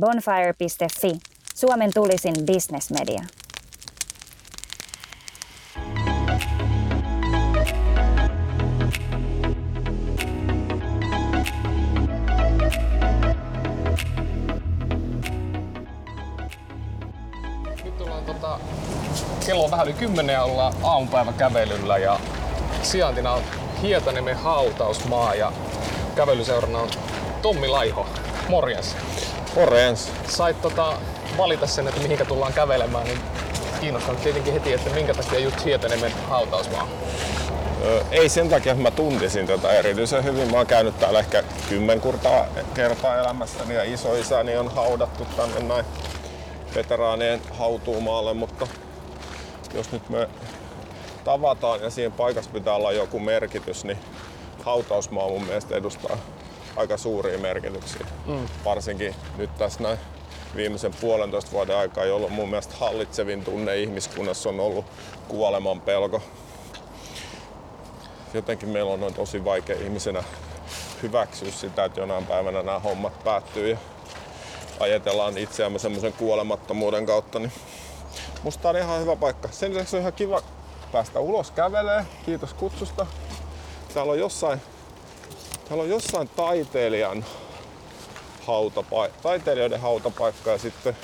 Bonfire.fi, Suomen tulisin bisnesmedia. Nyt tota, kello on vähän yli kymmenen ja ollaan aamupäivä kävelyllä ja sijaintina on Hietaniemen hautausmaa ja kävelyseurana on Tommi Laiho. Morjens. Morjens. Sait tota, valita sen, että mihinkä tullaan kävelemään, niin kiinnostaa tietenkin heti, että minkä takia just Hietaniemen hautausmaa. Ei sen takia, että mä tuntisin tätä erityisen hyvin. Mä oon käynyt täällä ehkä kymmenkurta kertaa elämässäni ja isoisäni on haudattu tänne näin veteraanien hautuumaalle, mutta jos nyt me tavataan ja siihen paikassa pitää olla joku merkitys, niin hautausmaa mun mielestä edustaa aika suuria merkityksiä. Mm. Varsinkin nyt tässä näin viimeisen puolentoista vuoden aikaa, jolloin mun mielestä hallitsevin tunne ihmiskunnassa on ollut kuoleman pelko. Jotenkin meillä on noin tosi vaikea ihmisenä hyväksyä sitä, että jonain päivänä nämä hommat päättyy ja ajatellaan itseämme semmoisen kuolemattomuuden kautta. Niin musta on ihan hyvä paikka. Sen lisäksi on ihan kiva päästä ulos kävelee. Kiitos kutsusta. Täällä on jossain, täällä on jossain taiteilijan hautapaikka, taiteilijoiden hautapaikka ja sitten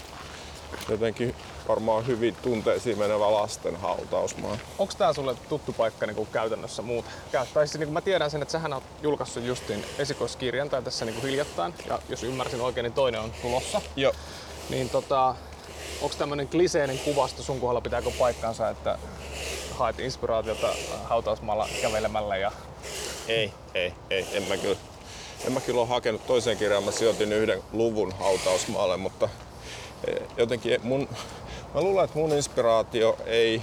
jotenkin varmaan hyvin tunteisiin menevä lasten hautausmaa. Onko tää sulle tuttu paikka niin käytännössä muuta? Tai siis, niin mä tiedän sen, että sähän on julkaissut justiin esikoiskirjan tai tässä niin hiljattain. Ja jos ymmärsin oikein, niin toinen on tulossa. Joo. Niin tota, onko tämmöinen kliseinen kuvasto sun kohdalla pitääkö paikkaansa, että haet inspiraatiota hautausmaalla kävelemällä ja Ei, ei, ei, en mä kyllä. En mä kyllä ole hakenut toiseen kirjaan, mä sijoitin yhden luvun hautausmaalle, mutta eh, jotenkin mun, mä luulen, että mun inspiraatio ei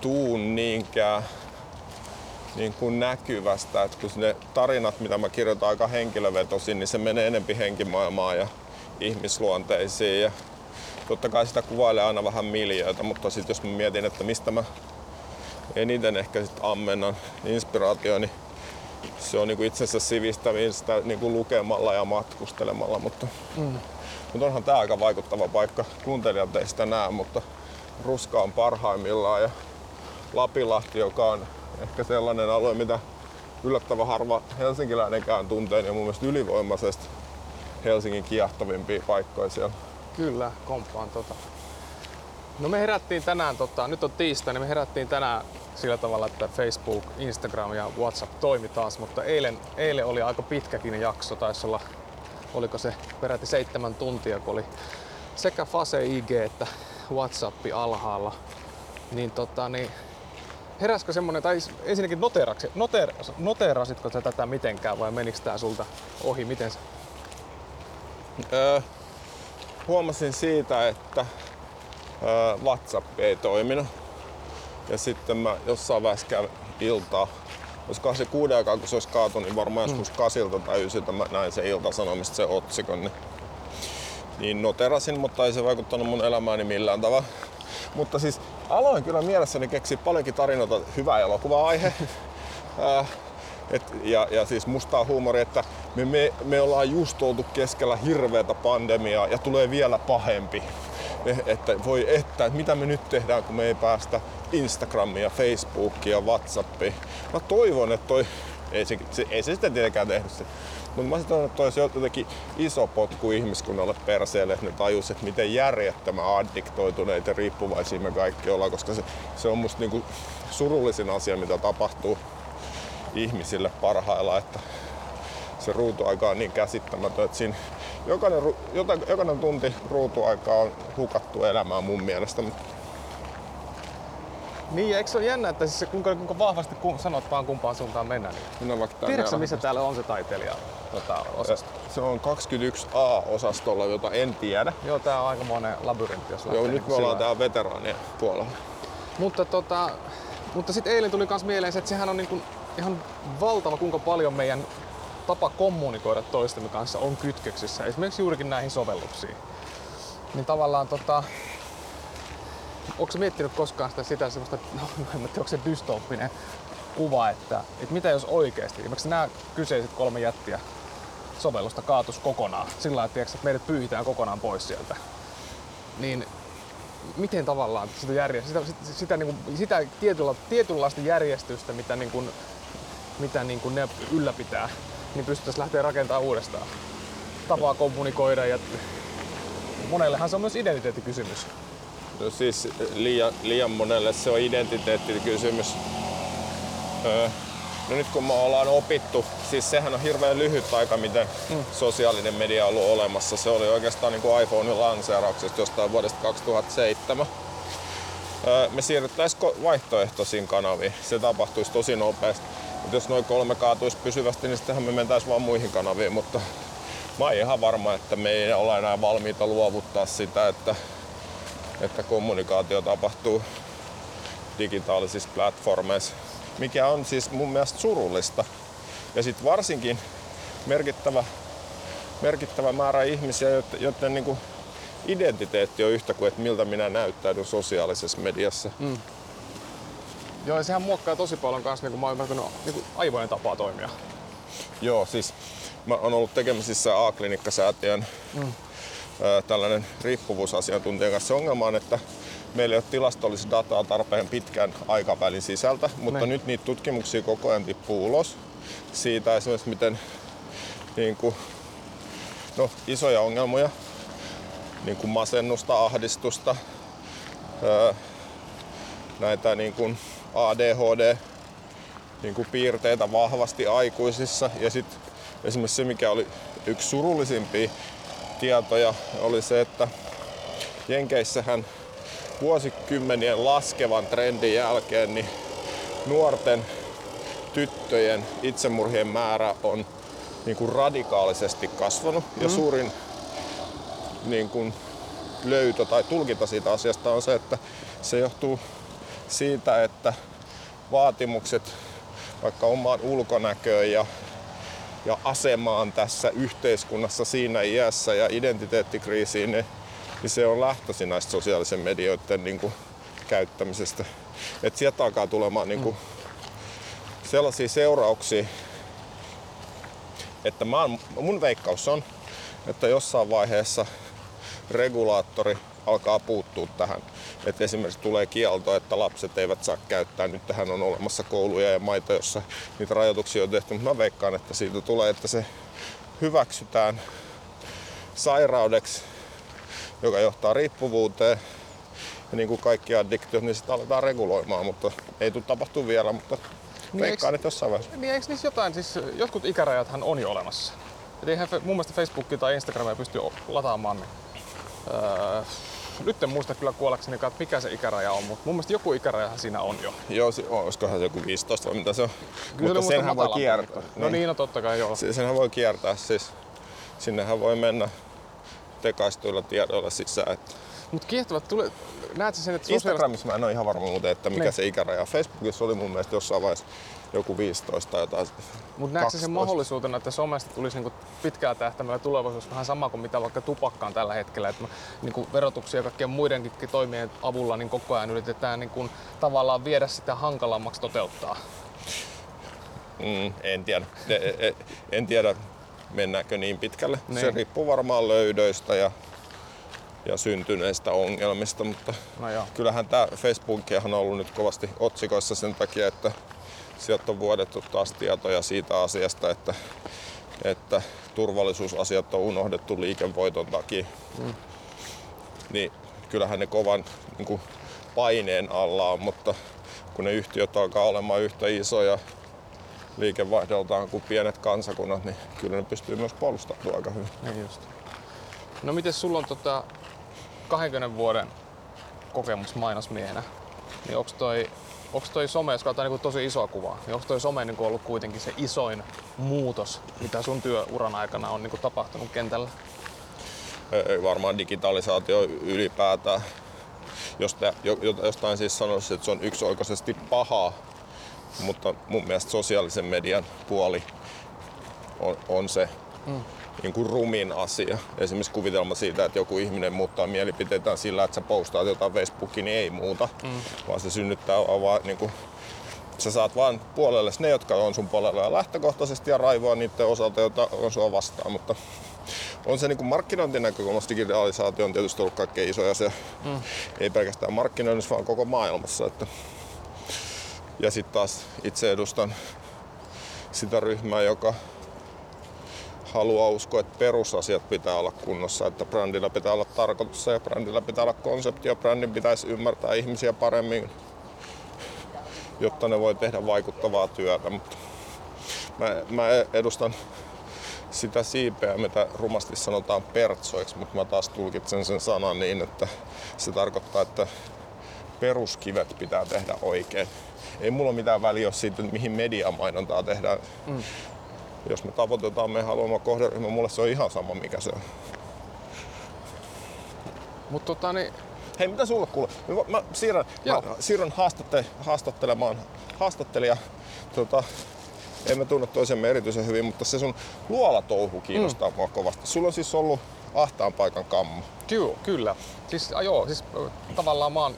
tuu niinkään niin kuin näkyvästä, että kun ne tarinat, mitä mä kirjoitan aika henkilövetosin, niin se menee enempi henkimaailmaan ja ihmisluonteisiin ja totta kai sitä kuvailee aina vähän miljöitä, mutta sitten jos mä mietin, että mistä mä eniten ehkä sit ammennan inspiraatio, niin se on niinku itse asiassa sivistämistä niinku lukemalla ja matkustelemalla, mutta, mm. mutta onhan tämä aika vaikuttava paikka. Kuuntelijat ei sitä näe, mutta Ruska on parhaimmillaan ja Lapilahti, joka on ehkä sellainen alue, mitä yllättävän harva helsinkiläinenkään tuntee, niin mun mielestä ylivoimaisesti Helsingin kiehtovimpia paikkoja siellä. Kyllä, komppaan tota. No me herättiin tänään, tota, nyt on tiistai, niin me herättiin tänään sillä tavalla, että Facebook, Instagram ja WhatsApp toimi taas, mutta eilen, eilen oli aika pitkäkin jakso, taisi olla, oliko se peräti seitsemän tuntia, kun oli sekä Fase IG että WhatsApp alhaalla. Niin tota, niin heräskö semmonen, tai ensinnäkin noteraksi, noter, noterasitko sä tätä mitenkään vai menikö tää sulta ohi, miten se? Öö, huomasin siitä, että WhatsApp ei toiminut. Ja sitten mä jossain vaiheessa kävin iltaa. Se kuuden aikaa, kun se olisi kaatunut, niin varmaan joskus mm. kasilta tai ysiltä mä näin se iltasanomista se otsikon. Niin, niin noterasin, mutta ei se vaikuttanut mun elämääni millään tavalla. Mutta siis aloin kyllä mielessäni keksiä paljonkin tarinoita, hyvä elokuva-aihe. et, ja, ja siis mustaa huumori, että me, me, me ollaan just oltu keskellä hirveätä pandemiaa ja tulee vielä pahempi. Että voi että, että mitä me nyt tehdään, kun me ei päästä Instagramia, Facebookia, Whatsappia. Mä toivon, että toi, ei se, se, ei se sitten tietenkään tehnyt se. Mutta mä sitten että olisi jotenkin iso potku ihmiskunnalle perseelle, että ne tajus, että miten järjettömän addiktoituneita ja riippuvaisia me kaikki ollaan, koska se, se on musta niinku surullisin asia, mitä tapahtuu ihmisille parhailla, että se ruutuaika on niin käsittämätön, että siinä jokainen, jokainen tunti ruutuaikaa on hukattu elämään mun mielestä. Niin, ja eikö se ole jännä, että siis se, kuinka, kuinka vahvasti kun sanot vaan kumpaan suuntaan mennään? Niin... No, vaikka Tiedätkö missä täällä on se taiteilija tota, osasto? Se on 21A-osastolla, jota en tiedä. Joo, tää on aika monen labyrintti, jos Joo, nyt me ollaan täällä veteraanien puolella. Mutta, tota, mutta sitten eilen tuli myös mieleen se, että sehän on niin kuin ihan valtava, kuinka paljon meidän tapa kommunikoida toistemme kanssa on kytköksissä, esimerkiksi juurikin näihin sovelluksiin. Niin tavallaan tota, onko miettinyt koskaan sitä, sitä semmoista, no, en tiedä, onko se dystooppinen kuva, että, että mitä jos oikeasti, esimerkiksi nämä kyseiset kolme jättiä sovellusta kaatus kokonaan. Sillä lailla, että meidät pyyhitään kokonaan pois sieltä. Niin miten tavallaan sitä, järjest, sitä, sitä, sitä, niin kuin, sitä tietynlaista järjestystä, mitä, niin kuin, mitä niin kuin ne ylläpitää, niin pystyttäisiin lähteä rakentamaan uudestaan. Tapaa kommunikoida ja monellehan se on myös identiteettikysymys. No siis liian, liian monelle se on identiteettikysymys. Öö, no nyt kun me ollaan opittu, siis sehän on hirveän lyhyt aika, miten mm. sosiaalinen media on ollut olemassa. Se oli oikeastaan niin kuin iPhonein lanseerauksesta jostain vuodesta 2007. Öö, me siirryttäisiin vaihtoehtoisiin kanaviin. Se tapahtuisi tosi nopeasti. Mutta jos noin kolme kaatuisi pysyvästi, niin sittenhän me mentäisiin vaan muihin kanaviin. Mutta mä oon ihan varma, että me ei olla enää valmiita luovuttaa sitä, että että kommunikaatio tapahtuu digitaalisissa platformeissa, mikä on siis mun mielestä surullista. Ja sitten varsinkin merkittävä, merkittävä määrä ihmisiä, joiden niin kuin identiteetti on yhtä kuin, että miltä minä näyttäydyn sosiaalisessa mediassa. Mm. Joo, sehän muokkaa tosi paljon kanssa, niin kuin mä oon niin kuin aivojen tapaa toimia. Joo, siis mä oon ollut tekemisissä A-klinikkasäätiön mm tällainen riippuvuusasiantuntija kanssa. Se ongelma on, että meillä ei ole tilastollista dataa tarpeen pitkän aikavälin sisältä, mutta Näin. nyt niitä tutkimuksia koko ajan tippuu ulos siitä esimerkiksi, miten niin kuin, no, isoja ongelmia, niin kuin masennusta, ahdistusta, näitä niin kuin ADHD niin kuin piirteitä vahvasti aikuisissa. Ja sitten esimerkiksi se, mikä oli yksi surullisimpia tietoja oli se, että Jenkeissähän vuosikymmenien laskevan trendin jälkeen niin nuorten tyttöjen itsemurhien määrä on niin kuin radikaalisesti kasvanut mm. ja suurin niin kuin löytö tai tulkinta siitä asiasta on se, että se johtuu siitä, että vaatimukset vaikka omaan ulkonäköön ja ja asemaan tässä yhteiskunnassa siinä iässä ja identiteettikriisiin, niin, niin se on lähtöisin näistä sosiaalisen medioiden niin kuin, käyttämisestä. Et sieltä alkaa tulemaan niin kuin, sellaisia seurauksia, että mä, mun veikkaus on, että jossain vaiheessa regulaattori alkaa puuttua tähän. Että esimerkiksi tulee kielto, että lapset eivät saa käyttää. Nyt tähän on olemassa kouluja ja maita, joissa niitä rajoituksia on tehty. Mutta mä veikkaan, että siitä tulee, että se hyväksytään sairaudeksi, joka johtaa riippuvuuteen. Ja niin kuin kaikki addiktiot, niin sitä aletaan reguloimaan, mutta ei tule tapahtua vielä, mutta niin veikkaan, eikö, että jossain vaiheessa. Niin eikö niissä jotain, siis jotkut ikärajathan on jo olemassa. Et eihän mun mielestä Facebookia tai Instagramia pysty lataamaan niin, öö, nyt en muista kyllä kuollakseni, että mikä se ikäraja on, mutta mun mielestä joku ikäraja siinä on jo. Joo, se, olisikohan se joku 15 vai mitä se on. Kyllä mutta senhän voi kiertää. No niin. niin, no totta kai joo. Se, senhän voi kiertää siis. Sinnehän voi mennä tekaistuilla tiedoilla sisään. Että... Mutta kiehtovat, tule, näet sen, että Instagramissa mä en ole ihan varma muuten, että mikä ne. Niin. se ikäraja Facebookissa oli mun mielestä jossain vaiheessa joku 15 tai jotain. Mutta näetkö sen mahdollisuutena, että somesta tulisi niinku pitkää tähtäimellä tulevaisuus vähän sama kuin mitä vaikka tupakkaan tällä hetkellä, että niinku verotuksia ja kaikkien muidenkin toimien avulla niin koko ajan yritetään niinku tavallaan viedä sitä hankalammaksi toteuttaa? Mm, en tiedä. E, e, en tiedä, mennäänkö niin pitkälle. Niin. Se riippuu varmaan löydöistä ja ja syntyneistä ongelmista, mutta no kyllähän tämä Facebookihan on ollut nyt kovasti otsikoissa sen takia, että sieltä on vuodettu taas tietoja siitä asiasta, että, että turvallisuusasiat on unohdettu liikevoiton takia. Mm. Niin kyllähän ne kovan niin kuin paineen alla on, mutta kun ne yhtiöt alkaa olemaan yhtä isoja liikevaihdoltaan kuin pienet kansakunnat, niin kyllä ne pystyy myös puolustautumaan aika hyvin. Niin just. No miten sulla on tota 20 vuoden kokemus mainosmiehenä, niin onko toi onko toi some, jos katsotaan niin tosi isoa kuvaa, niin onko toi some niin ollut kuitenkin se isoin muutos, mitä sun työuran aikana on niin tapahtunut kentällä? Ei, varmaan digitalisaatio ylipäätään. Josta, jostain siis sanoisi, että se on yksioikoisesti pahaa, mutta mun mielestä sosiaalisen median puoli on, on se, mm niin kuin rumin asia. Esimerkiksi kuvitelma siitä, että joku ihminen muuttaa mielipiteitään sillä, että sä postaat jotain Facebookiin, niin ei muuta, mm. vaan se synnyttää vaan niin kuin sä saat vaan puolelle ne, jotka on sun puolella ja lähtökohtaisesti ja raivoa niiden osalta, joita on sua vastaan. Mutta on se niin markkinointinäkökulmasta digitalisaatio on tietysti ollut kaikkein iso asia. Mm. Ei pelkästään markkinoinnissa, vaan koko maailmassa. Että ja sitten taas itse edustan sitä ryhmää, joka haluaa uskoa, että perusasiat pitää olla kunnossa, että brändillä pitää olla tarkoitus ja brändillä pitää olla konsepti ja brändin pitäisi ymmärtää ihmisiä paremmin, jotta ne voi tehdä vaikuttavaa työtä. Mutta mä, mä edustan sitä siipeä, mitä rumasti sanotaan pertsoiksi, mutta mä taas tulkitsen sen sanan niin, että se tarkoittaa, että peruskivet pitää tehdä oikein. Ei mulla mitään väliä siitä, mihin mediamainontaa tehdään. Mm. Jos me tavoitetaan me haluamme kohderyhmä, mulle se on ihan sama mikä se on. Mutta tota niin... Hei, mitä sulle kuule? Mä, mä siirrän, mä siirrän haastatte, haastattelemaan haastattelija. Tota, emme tunne toisemme erityisen hyvin, mutta se sun luolatouhu kiinnostaa mm. mua kovasti. Sulla on siis ollut ahtaan paikan kammo. Kyllä, kyllä. Siis, joo, siis tavallaan mä oon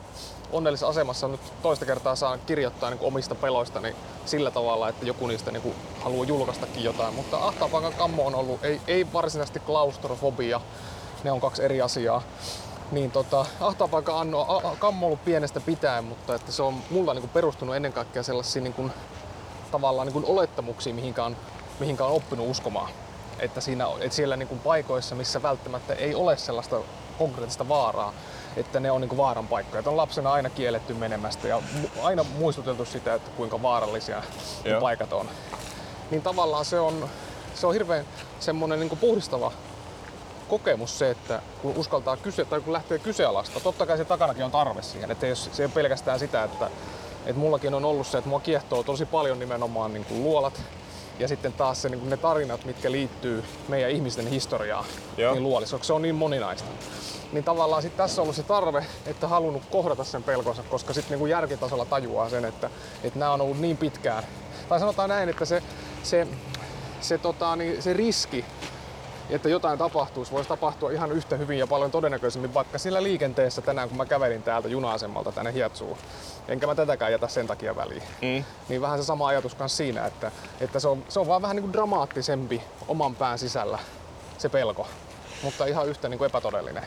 onnellisessa asemassa nyt toista kertaa saan kirjoittaa niin omista peloistani sillä tavalla, että joku niistä niin haluaa julkaistakin jotain. Mutta ahtaapaikan kammo on ollut, ei, ei varsinaisesti klaustrofobia, ne on kaksi eri asiaa. Niin tota, ahtaapaikan anno, kammo on ollut pienestä pitäen, mutta että se on mulla niin perustunut ennen kaikkea sellaisiin niin kuin, tavallaan niin kuin olettamuksiin, mihinkä on, mihinkä on oppinut uskomaan. Että, siinä, että siellä niin kuin paikoissa, missä välttämättä ei ole sellaista konkreettista vaaraa, että ne on niin vaaran paikkoja. Että on lapsena aina kielletty menemästä ja aina muistuteltu sitä, että kuinka vaarallisia ne paikat on. Niin tavallaan se on, se on hirveän semmoinen niin puhdistava kokemus se, että kun uskaltaa kysyä tai kun lähtee kyseenalaista, totta kai se takanakin on tarve siihen. Että jos, se ei ole pelkästään sitä, että, että mullakin on ollut se, että mua kiehtoo tosi paljon nimenomaan niin kuin luolat ja sitten taas se, niin kuin ne tarinat, mitkä liittyy meidän ihmisten historiaan, Joo. niin luolissa, se on niin moninaista niin tavallaan sit tässä on ollut se tarve, että halunnut kohdata sen pelkonsa, koska sitten niin järkitasolla tajuaa sen, että, että nämä on ollut niin pitkään. Tai sanotaan näin, että se, se, se, tota, niin se riski, että jotain tapahtuisi, voisi tapahtua ihan yhtä hyvin ja paljon todennäköisemmin vaikka sillä liikenteessä tänään, kun mä kävelin täältä juna-asemalta tänne Hietsuun. Enkä mä tätäkään jätä sen takia väliin. Mm. Niin vähän se sama ajatus myös siinä, että, että se, on, se on vaan vähän niin kuin dramaattisempi oman pään sisällä se pelko mutta ihan yhtä niin kuin epätodellinen.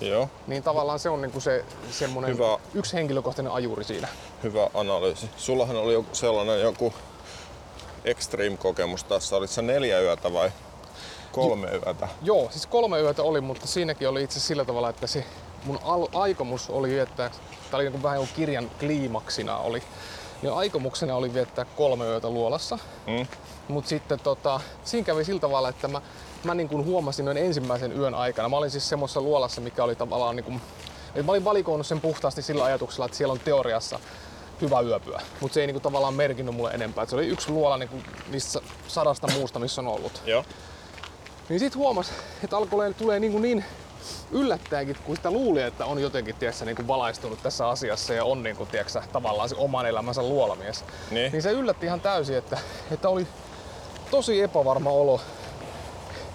Joo. Niin tavallaan se on niin kuin se semmoinen Hyvä. yksi henkilökohtainen ajuri siinä. Hyvä analyysi. Sullahan oli joku sellainen joku extreme-kokemus tässä. Olit se neljä yötä vai kolme jo, yötä? Joo, siis kolme yötä oli, mutta siinäkin oli itse sillä tavalla, että se mun al- aikomus oli viettää, tämä oli niin vähän joku kirjan kliimaksina oli, niin aikomuksena oli viettää kolme yötä luolassa. Mm. Mutta sitten tota, siinä kävi sillä tavalla, että mä mä niin kuin huomasin noin ensimmäisen yön aikana. Mä olin siis semmoisessa luolassa, mikä oli tavallaan niin kuin, että mä olin valikoinut sen puhtaasti sillä ajatuksella, että siellä on teoriassa hyvä yöpyä, mutta se ei niinku tavallaan merkinnyt mulle enempää. Et se oli yksi luola niinku niistä sadasta muusta, missä on ollut. Joo. Niin sit huomas, että alkoi tulee niinku niin yllättäenkin, kun sitä luuli, että on jotenkin tiedätkö, niin kuin valaistunut tässä asiassa ja on niin kuin, tiedätkö, tavallaan se oman elämänsä luolamies. Niin. niin se yllätti ihan täysin, että, että oli tosi epävarma olo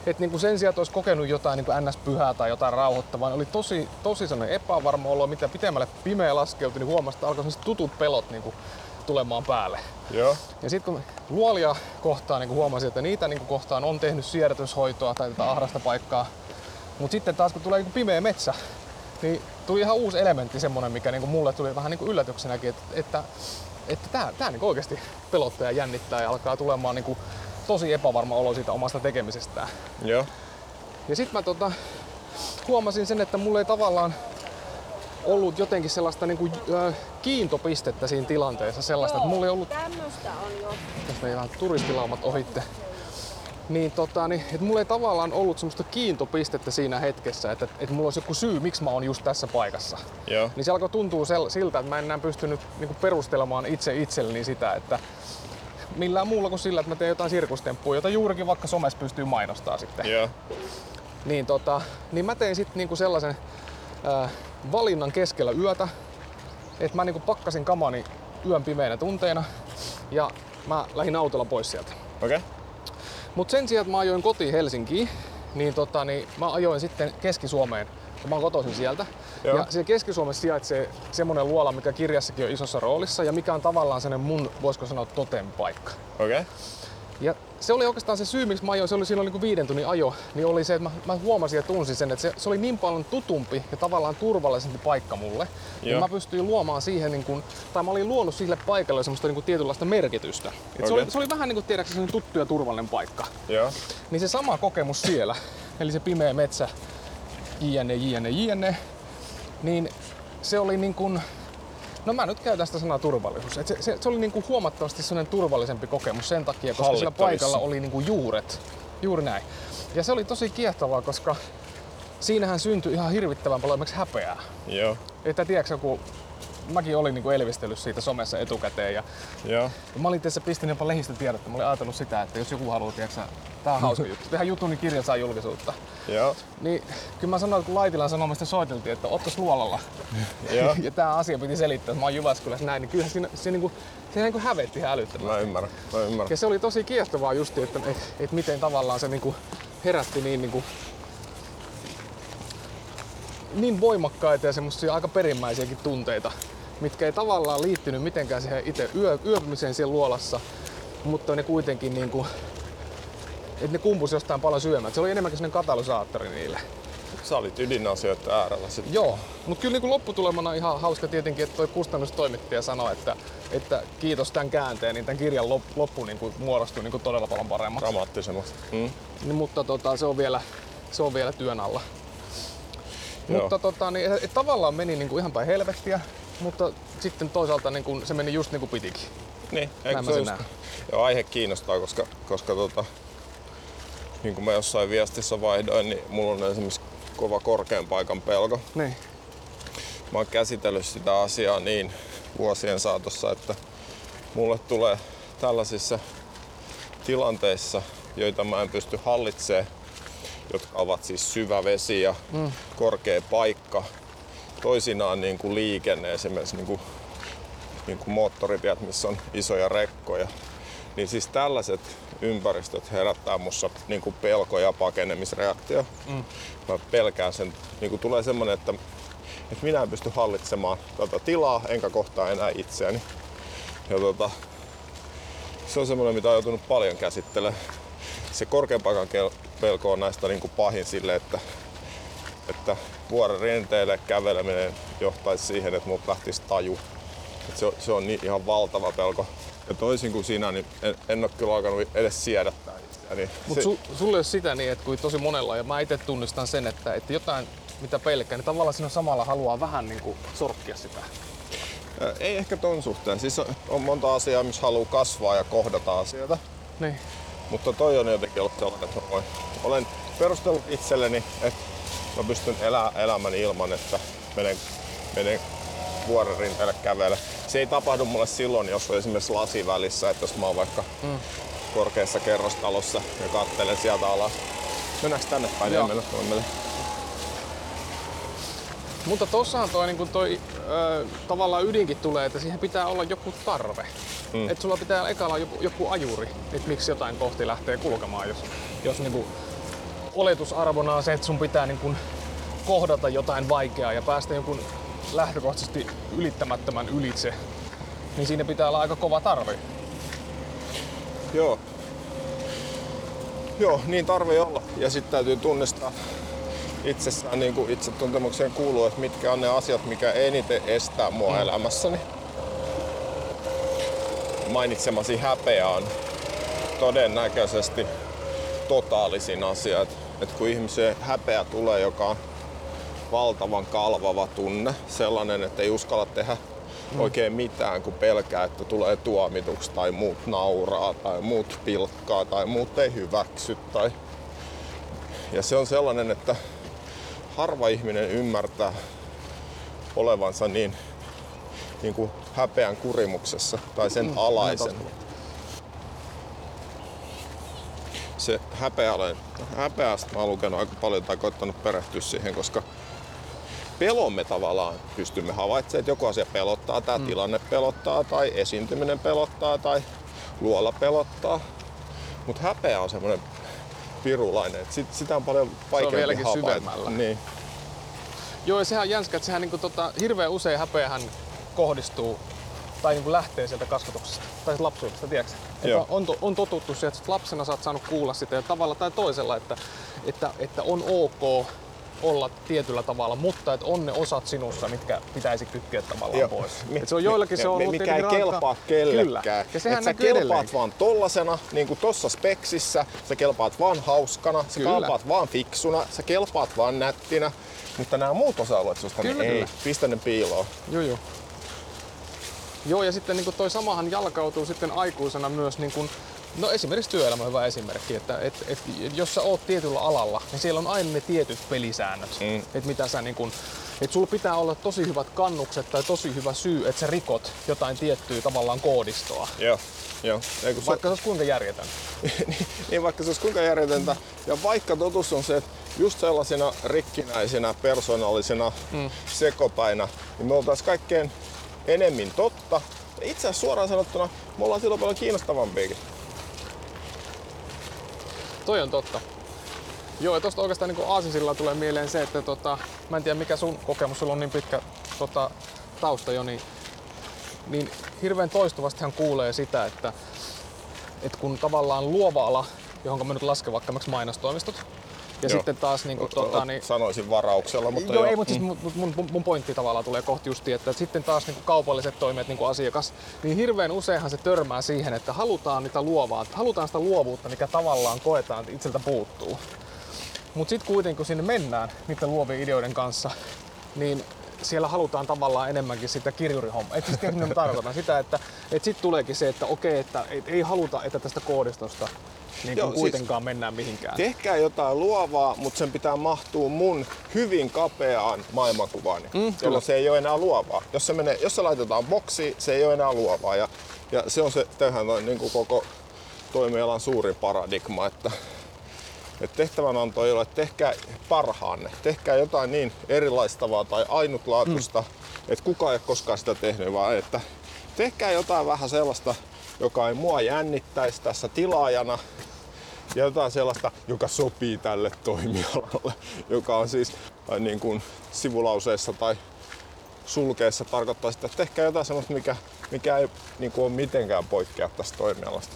että niin kuin sen sijaan, että olisi kokenut jotain niin kuin ns-pyhää tai jotain rauhoittavaa, niin oli tosi, tosi sellainen epävarma olo, mitä pitemmälle pimeä laskeutui, niin huomasi, että alkoi tutut pelot niin kuin tulemaan päälle. Joo. Ja sitten kun luolia kohtaan niin huomasin, että niitä niin kohtaan on tehnyt siedätyshoitoa tai tätä ahdasta paikkaa, mutta sitten taas kun tulee niin pimeä metsä, niin tuli ihan uusi elementti semmoinen, mikä niin mulle tuli vähän niin yllätyksenäkin, että, että, että tämä, tämä niin oikeasti pelottaa ja jännittää ja alkaa tulemaan niin tosi epävarma olo siitä omasta tekemisestään. Joo. Ja sitten mä tota, huomasin sen, että mulla ei tavallaan ollut jotenkin sellaista niinku, äh, kiintopistettä siinä tilanteessa sellaista, Joo, että mulla ei ollut... Tämmöstä on jo. Tästä ei vähän turistilaumat ohitte. Niin, tota, niin että mulla ei tavallaan ollut semmoista kiintopistettä siinä hetkessä, että, että mulla olisi joku syy, miksi mä oon just tässä paikassa. Joo. Niin se alkoi tuntua sel, siltä, että mä en enää pystynyt niinku perustelemaan itse itselleni sitä, että, millään muulla kuin sillä, että mä teen jotain sirkustemppuja, jota juurikin vaikka somessa pystyy mainostaa sitten. Yeah. Niin, tota, niin mä tein sitten niinku sellaisen äh, valinnan keskellä yötä, että mä niinku pakkasin kamani yön pimeinä tunteina ja mä lähdin autolla pois sieltä. Okei. Okay. Mut sen sijaan, että mä ajoin kotiin Helsinkiin, niin, tota, niin mä ajoin sitten Keski-Suomeen Mä oon kotoisin sieltä. Joo. Ja siellä Keski-Suomessa sijaitsee semmonen luola, mikä kirjassakin on isossa roolissa ja mikä on tavallaan sellainen mun, voisiko sanoa, totem-paikka. Okei. Okay. Ja se oli oikeastaan se syy, miksi mä ajoin, se oli oli niin viiden tunnin ajo, niin oli se, että mä, mä huomasin ja tunsin sen, että se, se oli niin paljon tutumpi ja tavallaan turvallisempi paikka mulle. Ja Joo. mä pystyin luomaan siihen, niin kuin, tai mä olin luonut sille paikalle semmoista niin kuin tietynlaista merkitystä. Et se, oli, se oli vähän niin kuin sellainen tuttu ja turvallinen paikka. Joo. Niin se sama kokemus siellä, eli se pimeä metsä, jne, jne, jne, niin se oli niin kuin, no mä nyt käytän sitä sanaa turvallisuus. Et se, se, se oli niin kuin huomattavasti sellainen turvallisempi kokemus sen takia, koska sillä Hallittavissa. paikalla oli niin kuin juuret. Juuri näin. Ja se oli tosi kiehtovaa, koska siinähän syntyi ihan hirvittävän paljon häpeää. Joo. Että tiedätkö, kun mäkin olin niin kuin elvistellyt siitä somessa etukäteen ja Joo. ja mä olin tässä pistänyt jopa lehdistötiedottä. Mä olin ajatellut sitä, että jos joku haluaa, tiedätkö, tää on hauska juttu. Tehdään jutun, niin kirja saa julkisuutta. Joo. Niin kyllä mä sanoin, että kun Laitilan Sanomista soiteltiin, että ottais luolalla. Joo. ja tää asia piti selittää, että mä oon Jyväskylässä näin, niin kyllähän siinä, se, niinku, se niinku hävetti ihan älyttömästi. Mä ymmärrän. Mä ymmärrän. Ja se oli tosi kiehtovaa just, että et, et miten tavallaan se niinku herätti niin, niinku, niin voimakkaita ja semmoisia aika perimmäisiäkin tunteita, mitkä ei tavallaan liittynyt mitenkään siihen itse yö, yöpymiseen siellä luolassa, mutta ne kuitenkin niinku, että ne kumpusi jostain paljon syömään. Se oli enemmänkin sellainen katalysaattori niille. Sä olit ydinasioiden äärellä sitten. Joo, mutta kyllä niin lopputulemana ihan hauska tietenkin, että toi kustannustoimittaja sanoi, että, että kiitos tämän käänteen, niin tämän kirjan lop- loppu niin kuin muodostui niin kuin todella paljon paremmaksi. Dramaattisemmaksi. Mm. Niin, mutta tota, se, on vielä, se on vielä työn alla. Joo. Mutta tota, niin, et, et tavallaan meni niin kuin ihan päin helvettiä, mutta sitten toisaalta niin kuin, se meni just niin kuin pitikin. Niin, eikö se just, joo, aihe kiinnostaa, koska, koska tota, niin kuin mä jossain viestissä vaihdoin, niin mulla on esimerkiksi kova korkean paikan pelko. Niin. Mä oon käsitellyt sitä asiaa niin vuosien saatossa, että mulle tulee tällaisissa tilanteissa, joita mä en pysty hallitsemaan, jotka ovat siis syvä vesi ja mm. korkea paikka, toisinaan niin kuin liikenne, esimerkiksi niin kuin, niin kuin moottoritiet, missä on isoja rekkoja, niin siis tällaiset ympäristöt herättää mussa niin kuin pelko- ja pakenemisreaktio. Mm. Mä pelkään sen, niin kuin tulee semmoinen, että, että minä en pysty hallitsemaan tätä tilaa, enkä kohtaa enää itseäni. Ja tota, se on semmoinen, mitä on joutunut paljon käsittelemään. Se korkean paikan pelko on näistä niin kuin pahin sille, että, että vuoren rinteille käveleminen johtaisi siihen, että mut lähtisi taju. Et se, on, se on niin ihan valtava pelko. Ja toisin kuin sinä, niin en, en ole kyllä alkanut edes siedättää itseäni. Mutta Se- su, sulle ei ole sitä niin, että kuin tosi monella, ja mä itse tunnistan sen, että, että jotain mitä pelkää, niin tavallaan siinä samalla haluaa vähän niin kuin sorkkia sitä. Ei ehkä ton suhteen. Siis on, on monta asiaa, missä haluaa kasvaa ja kohdata asioita. Niin. Mutta toi on jotenkin ollut sellainen, että olen perustellut itselleni, että mä pystyn elämään elämäni ilman, että menen, menen vuoren rinteelle kävele. Se ei tapahdu mulle silloin, jos on esimerkiksi lasi välissä, että jos mä oon vaikka mm. korkeassa kerrostalossa ja katselen sieltä alas. Mennäänkö tänne päin? Joo. Ei mennä mennä. Mutta tossahan toi, niin toi ö, tavallaan ydinkin tulee, että siihen pitää olla joku tarve. Mm. Että sulla pitää ekalla olla joku, joku ajuri, että miksi jotain kohti lähtee kulkemaan, jos, jos niin kuin oletusarvona on se, että sun pitää niin kuin kohdata jotain vaikeaa ja päästä jonkun lähtökohtaisesti ylittämättömän ylitse, niin siinä pitää olla aika kova tarve. Joo. Joo, niin tarvii olla. Ja sitten täytyy tunnistaa itsessään, niin kuin itsetuntemukseen kuuluu, että mitkä on ne asiat, mikä eniten estää mua mm. elämässäni. Mainitsemasi häpeä on todennäköisesti totaalisin asia. Et, et kun ihmiseen häpeä tulee, joka on valtavan kalvava tunne, sellainen, että ei uskalla tehdä mm. oikein mitään, kun pelkää, että tulee tuomituksi tai muut nauraa tai muut pilkkaa tai muut ei hyväksy. Tai... Ja se on sellainen, että harva ihminen ymmärtää olevansa niin, niin kuin häpeän kurimuksessa tai sen mm, alaisen. Se häpeä, häpeästä mä oon lukenut aika paljon tai koittanut perehtyä siihen, koska pelomme tavallaan pystymme havaitsemaan, että joku asia pelottaa, tämä mm. tilanne pelottaa tai esiintyminen pelottaa tai luola pelottaa. Mutta häpeä on semmoinen pirulainen, että sit, sitä on paljon vaikeampi vieläkin havaita. syvemmällä. Niin. Joo, ja sehän on jänskä, että sehän niinku tota, hirveän usein häpeähän kohdistuu tai niinku lähtee sieltä kasvatuksesta tai sieltä lapsuudesta, tiedätkö? Että on, to, on totuttu siihen, että lapsena sä oot saanut kuulla sitä ja tavalla tai toisella, että, että, että on ok olla tietyllä tavalla, mutta että on ne osat sinussa, mitkä pitäisi kytkeä tavallaan Joo. pois. Mi- Et se on joillakin se on ollut mikä ei rankkaa. kelpaa kellekään. Kyllä. Ja sehän Et sä kelpaat edelleenkin. vaan tollasena, niin kuin tossa speksissä, sä kelpaat vaan hauskana, sä Kyllä. kelpaat vaan fiksuna, sä kelpaat vaan nättinä, mutta nämä muut osa-alueet susta, Kyllä, niin ei, pistä ne piiloon. Joo, joo. Joo, ja sitten niin toi samahan jalkautuu sitten aikuisena myös, niin kuin, no esimerkiksi työelämä on hyvä esimerkki, että et, et, jos sä oot tietyllä alalla, niin siellä on aina ne tietyt pelisäännöt, Mm. että mitä sä niin kuin, että sulla pitää olla tosi hyvät kannukset tai tosi hyvä syy, että sä rikot jotain tiettyä tavallaan koodistoa. Joo, joo. Kun Vaikka se olisi kuinka järjetön. niin, niin vaikka se olisi kuinka järjetöntä. Ja vaikka totuus on se, että just sellaisina rikkinäisinä, persoonallisina mm. sekopäinä, niin me oltaisiin kaikkein enemmän totta. Itse asiassa suoraan sanottuna me ollaan silloin paljon kiinnostavampiakin. Toi on totta. Joo, ja tosta oikeastaan niin aasisilla tulee mieleen se, että tota, mä en tiedä mikä sun kokemus, sulla on niin pitkä tota, tausta jo, niin, niin hirveän toistuvastihan kuulee sitä, että, että kun tavallaan luova ala, johon mä nyt lasken vaikka mainostoimistot, ja Joo. sitten taas niin kuin, tota, niin, Sanoisin varauksella, mutta Joo, ei, mutta siis mun, mun, mun, mun pointti tavallaan tulee kohti justiin, että sitten taas niin kaupalliset toimijat niin asiakas, niin hirveän useinhan se törmää siihen, että halutaan niitä luovaa, halutaan sitä luovuutta, mikä tavallaan koetaan, että itseltä puuttuu. Mutta sitten kuitenkin kun sinne mennään niiden luovien ideoiden kanssa, niin siellä halutaan tavallaan enemmänkin sitä kirjurihommaa. Et siis mitä tarkoitan? Sitä, että et sitten tuleekin se, että okei, että et ei haluta, että tästä koodistosta niin Joo, siis- kuitenkaan mennään mihinkään. Tehkää jotain luovaa, mutta sen pitää mahtua mun hyvin kapeaan maailmankuvaani, mm, kyllä. jolloin se ei ole enää luovaa. Jos se, menee, jos se laitetaan boksiin, se ei ole enää luovaa. Ja, ja se on se tähän on niin kuin koko toimialan suurin paradigma, että, että tehtävänanto ei ole, että tehkää parhaanne. Tehkää jotain niin erilaistavaa tai ainutlaatuista, mm. että kukaan ei ole koskaan sitä tehnyt, vaan että tehkää jotain vähän sellaista, joka ei mua jännittäisi tässä tilaajana, ja jotain sellaista, joka sopii tälle toimialalle, joka on siis äh, niin kuin sivulauseessa tai sulkeessa tarkoittaa sitä, että tehkää jotain sellaista, mikä, mikä ei niin kuin ole mitenkään poikkea tästä toimialasta.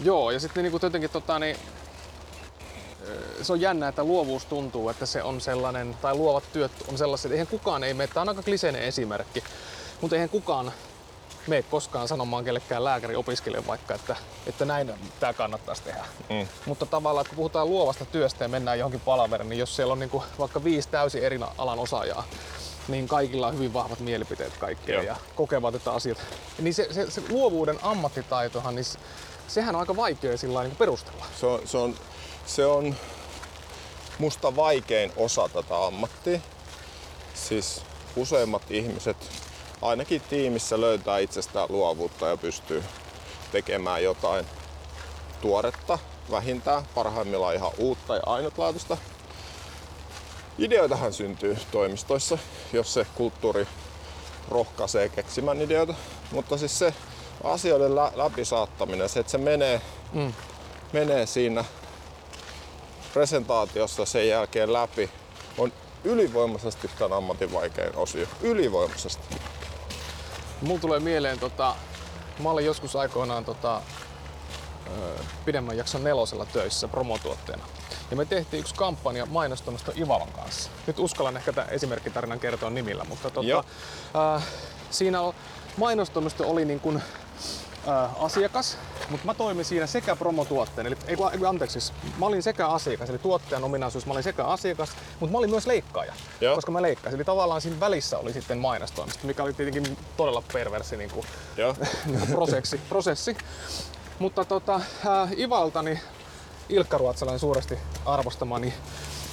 Joo, ja sitten niinku jotenkin tota, niin, ö, se on jännä, että luovuus tuntuu, että se on sellainen, tai luovat työt on sellaiset, eihän kukaan ei mene, tämä on aika kliseinen esimerkki, mutta eihän kukaan mene koskaan sanomaan kellekään lääkäri opiskelijalle vaikka, että, että näin tämä kannattaisi tehdä. Mm. Mutta tavallaan, että kun puhutaan luovasta työstä ja mennään johonkin palaveriin, niin jos siellä on niinku vaikka viisi täysin eri alan osaajaa, niin kaikilla on hyvin vahvat mielipiteet kaikkea ja kokevat, että asiat... Niin se, se, se luovuuden ammattitaitohan, niin sehän on aika vaikea sillä niin perustella. Se on, se, on, se on musta vaikein osa tätä ammattia. Siis useimmat ihmiset ainakin tiimissä löytää itsestään luovuutta ja pystyy tekemään jotain tuoretta, vähintään, parhaimmillaan ihan uutta ja ainutlaatuista. Ideoitahan syntyy toimistoissa, jos se kulttuuri rohkaisee keksimään ideoita. Mutta siis se asioiden lä- läpisaattaminen, se, että se menee, Mm. menee siinä presentaatiossa sen jälkeen läpi, on ylivoimaisesti tämän ammatin vaikein osio. Ylivoimaisesti. Mulla tulee mieleen, tota, mä olin joskus aikoinaan tota, pidemmän jakson nelosella töissä promotuotteena. Ja me tehtiin yksi kampanja mainostoimisto Ivalon kanssa. Nyt uskallan ehkä tämän esimerkkitarinan kertoa nimillä, mutta tota, äh, siinä on, mainostoimisto oli niin kuin, äh, asiakas, mutta mä toimin siinä sekä promotuotteen, eli ei, anteeksi, siis mä olin sekä asiakas, eli tuottajan ominaisuus, mä olin sekä asiakas, mutta mä olin myös leikkaaja, Joo. koska mä leikkasin. Eli tavallaan siinä välissä oli sitten mainostoimisto, mikä oli tietenkin todella perversi niin kuin, Joo. prosessi. prosessi. Mutta tota, äh, Ivalta niin Ilkka Ruotsalainen suuresti arvostamani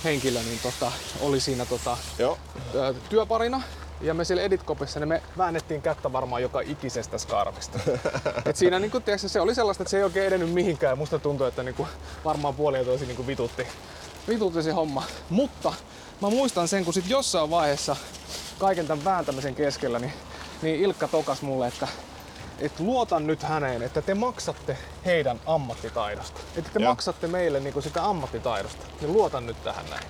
henkilö niin tota, oli siinä tota, Joo. ö, työparina. Ja me siellä Editkopissa niin me väännettiin kättä varmaan joka ikisestä skarvista. Et siinä niin kun, tiedätkö, se oli sellaista, että se ei oikein edennyt mihinkään. Musta tuntui, että niin kun, varmaan puoli ja toisin niin vitutti, vitutti se homma. Mutta mä muistan sen, kun sit jossain vaiheessa kaiken tämän vääntämisen keskellä, niin, niin Ilkka tokas mulle, että että luotan nyt häneen, että te maksatte heidän ammattitaidosta. Että te Joo. maksatte meille niinku sitä ammattitaidosta. Niin luotan nyt tähän näin.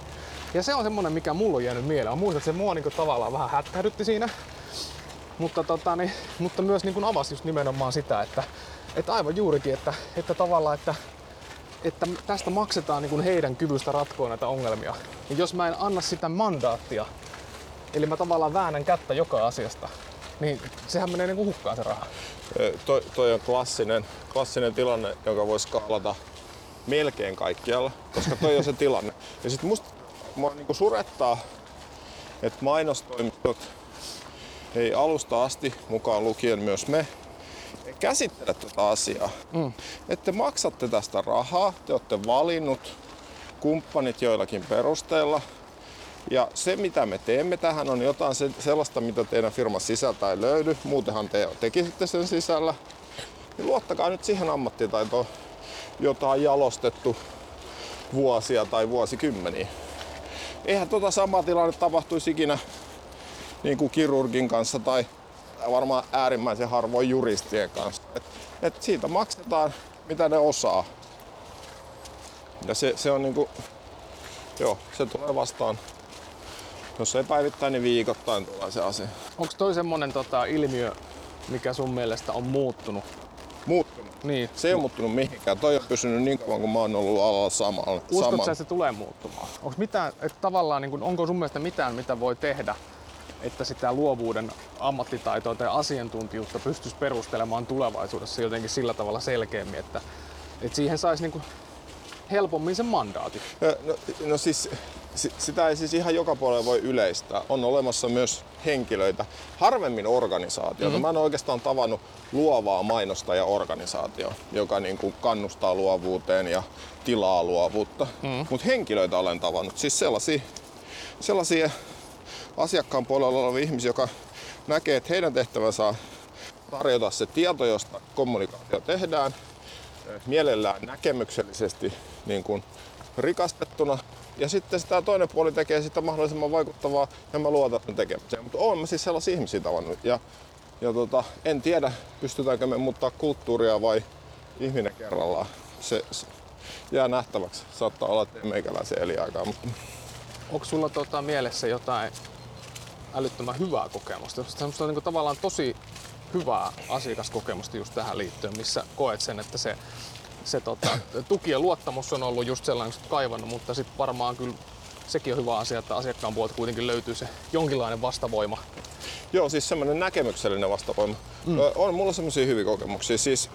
Ja se on semmonen, mikä mulla on jäänyt mieleen. Mä muistan, että se mua niinku tavallaan vähän hätkähdytti siinä. Mutta, tota, niin, mutta myös niin avasi just nimenomaan sitä, että, että aivan juurikin, että, että tavallaan, että, että tästä maksetaan niin kuin heidän kyvystä ratkoa näitä ongelmia. Ja jos mä en anna sitä mandaattia, eli mä tavallaan väännän kättä joka asiasta, niin sehän menee niin kuin hukkaan se raha. Toi, toi on klassinen, klassinen tilanne, joka voi skaalata melkein kaikkialla, koska toi on se tilanne. Ja sit musta mua niinku surettaa, että mainostoimistot ei alusta asti, mukaan lukien myös me, ei käsittele tätä asiaa. Mm. Että te maksatte tästä rahaa, te olette valinnut kumppanit joillakin perusteilla. Ja se mitä me teemme tähän on jotain se, sellaista, mitä teidän firman sisältä ei löydy. Muutenhan te tekisitte sen sisällä. Niin luottakaa nyt siihen ammattitaitoon, jota on jalostettu vuosia tai vuosikymmeniä. Eihän tota samaa tilanne tapahtuisi ikinä niin kuin kirurgin kanssa tai varmaan äärimmäisen harvoin juristien kanssa. Et, et siitä maksetaan mitä ne osaa. Ja se, se on niinku, joo, se tulee vastaan. Jos ei päivittäin, niin viikoittain tulee se asia. Onko toi semmonen tota, ilmiö, mikä sun mielestä on muuttunut? Muuttunut. Niin. Se ei ole muuttunut mihinkään. Toi on pysynyt niin kauan kuin mä oon ollut alalla samalla. Uskotko samalla. että se tulee muuttumaan? Onko mitään, että tavallaan, niin kun, onko sun mielestä mitään, mitä voi tehdä, että sitä luovuuden ammattitaitoa tai asiantuntijuutta pystyisi perustelemaan tulevaisuudessa jotenkin sillä tavalla selkeämmin, että, että siihen saisi niin kuin helpommin sen mandaatin. Ö, No, no siis, si- sitä ei siis ihan joka puolella voi yleistää. On olemassa myös henkilöitä, harvemmin organisaatioita. Mm-hmm. Mä en oikeastaan tavannut luovaa mainostaja-organisaatio, joka niin kuin kannustaa luovuuteen ja tilaa luovuutta. Mm-hmm. Mutta henkilöitä olen tavannut. Siis sellaisia, sellaisia asiakkaan puolella olevia ihmisiä, joka näkee, että heidän tehtävänsä on tarjota se tieto, josta kommunikaatio tehdään, mielellään näkemyksellisesti niin kuin rikastettuna. Ja sitten sitä toinen puoli tekee sitä mahdollisimman vaikuttavaa ja mä luotan tekemiseen. Mutta oon mä siis sellaisia ihmisiä tavannut. Ja, ja tota, en tiedä, pystytäänkö me muuttaa kulttuuria vai ihminen kerrallaan. Se, se jää nähtäväksi. Saattaa olla, että ei meikäläisen eliaikaa. Mutta Onko sulla tota, mielessä jotain älyttömän hyvää kokemusta? Semmoista niin tavallaan tosi hyvää asiakaskokemusta just tähän liittyen, missä koet sen, että se, se tota, tuki ja luottamus on ollut just sellainen, kun kaivannut, mutta sitten varmaan kyllä sekin on hyvä asia, että asiakkaan puolelta kuitenkin löytyy se jonkinlainen vastavoima. Joo, siis semmoinen näkemyksellinen vastavoima. Mm. On mulla semmoisia hyviä kokemuksia. Siis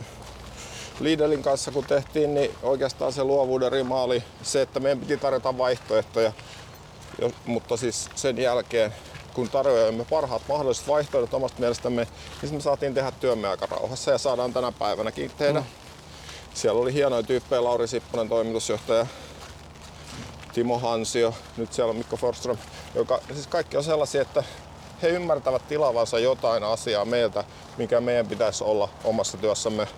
Lidlin kanssa kun tehtiin, niin oikeastaan se luovuuden rima oli se, että meidän piti tarjota vaihtoehtoja. Jo- Mutta siis sen jälkeen, kun tarjoamme parhaat mahdolliset vaihtoehdot omasta mielestämme, niin me saatiin tehdä työmme aika rauhassa ja saadaan tänä päivänäkin tehdä. Mm. Siellä oli hienoja tyyppejä, Lauri Sipponen toimitusjohtaja, Timo Hansio, nyt siellä on Mikko Forsström, joka siis kaikki on sellaisia, että he ymmärtävät tilavansa jotain asiaa meiltä, mikä meidän pitäisi olla omassa työssämme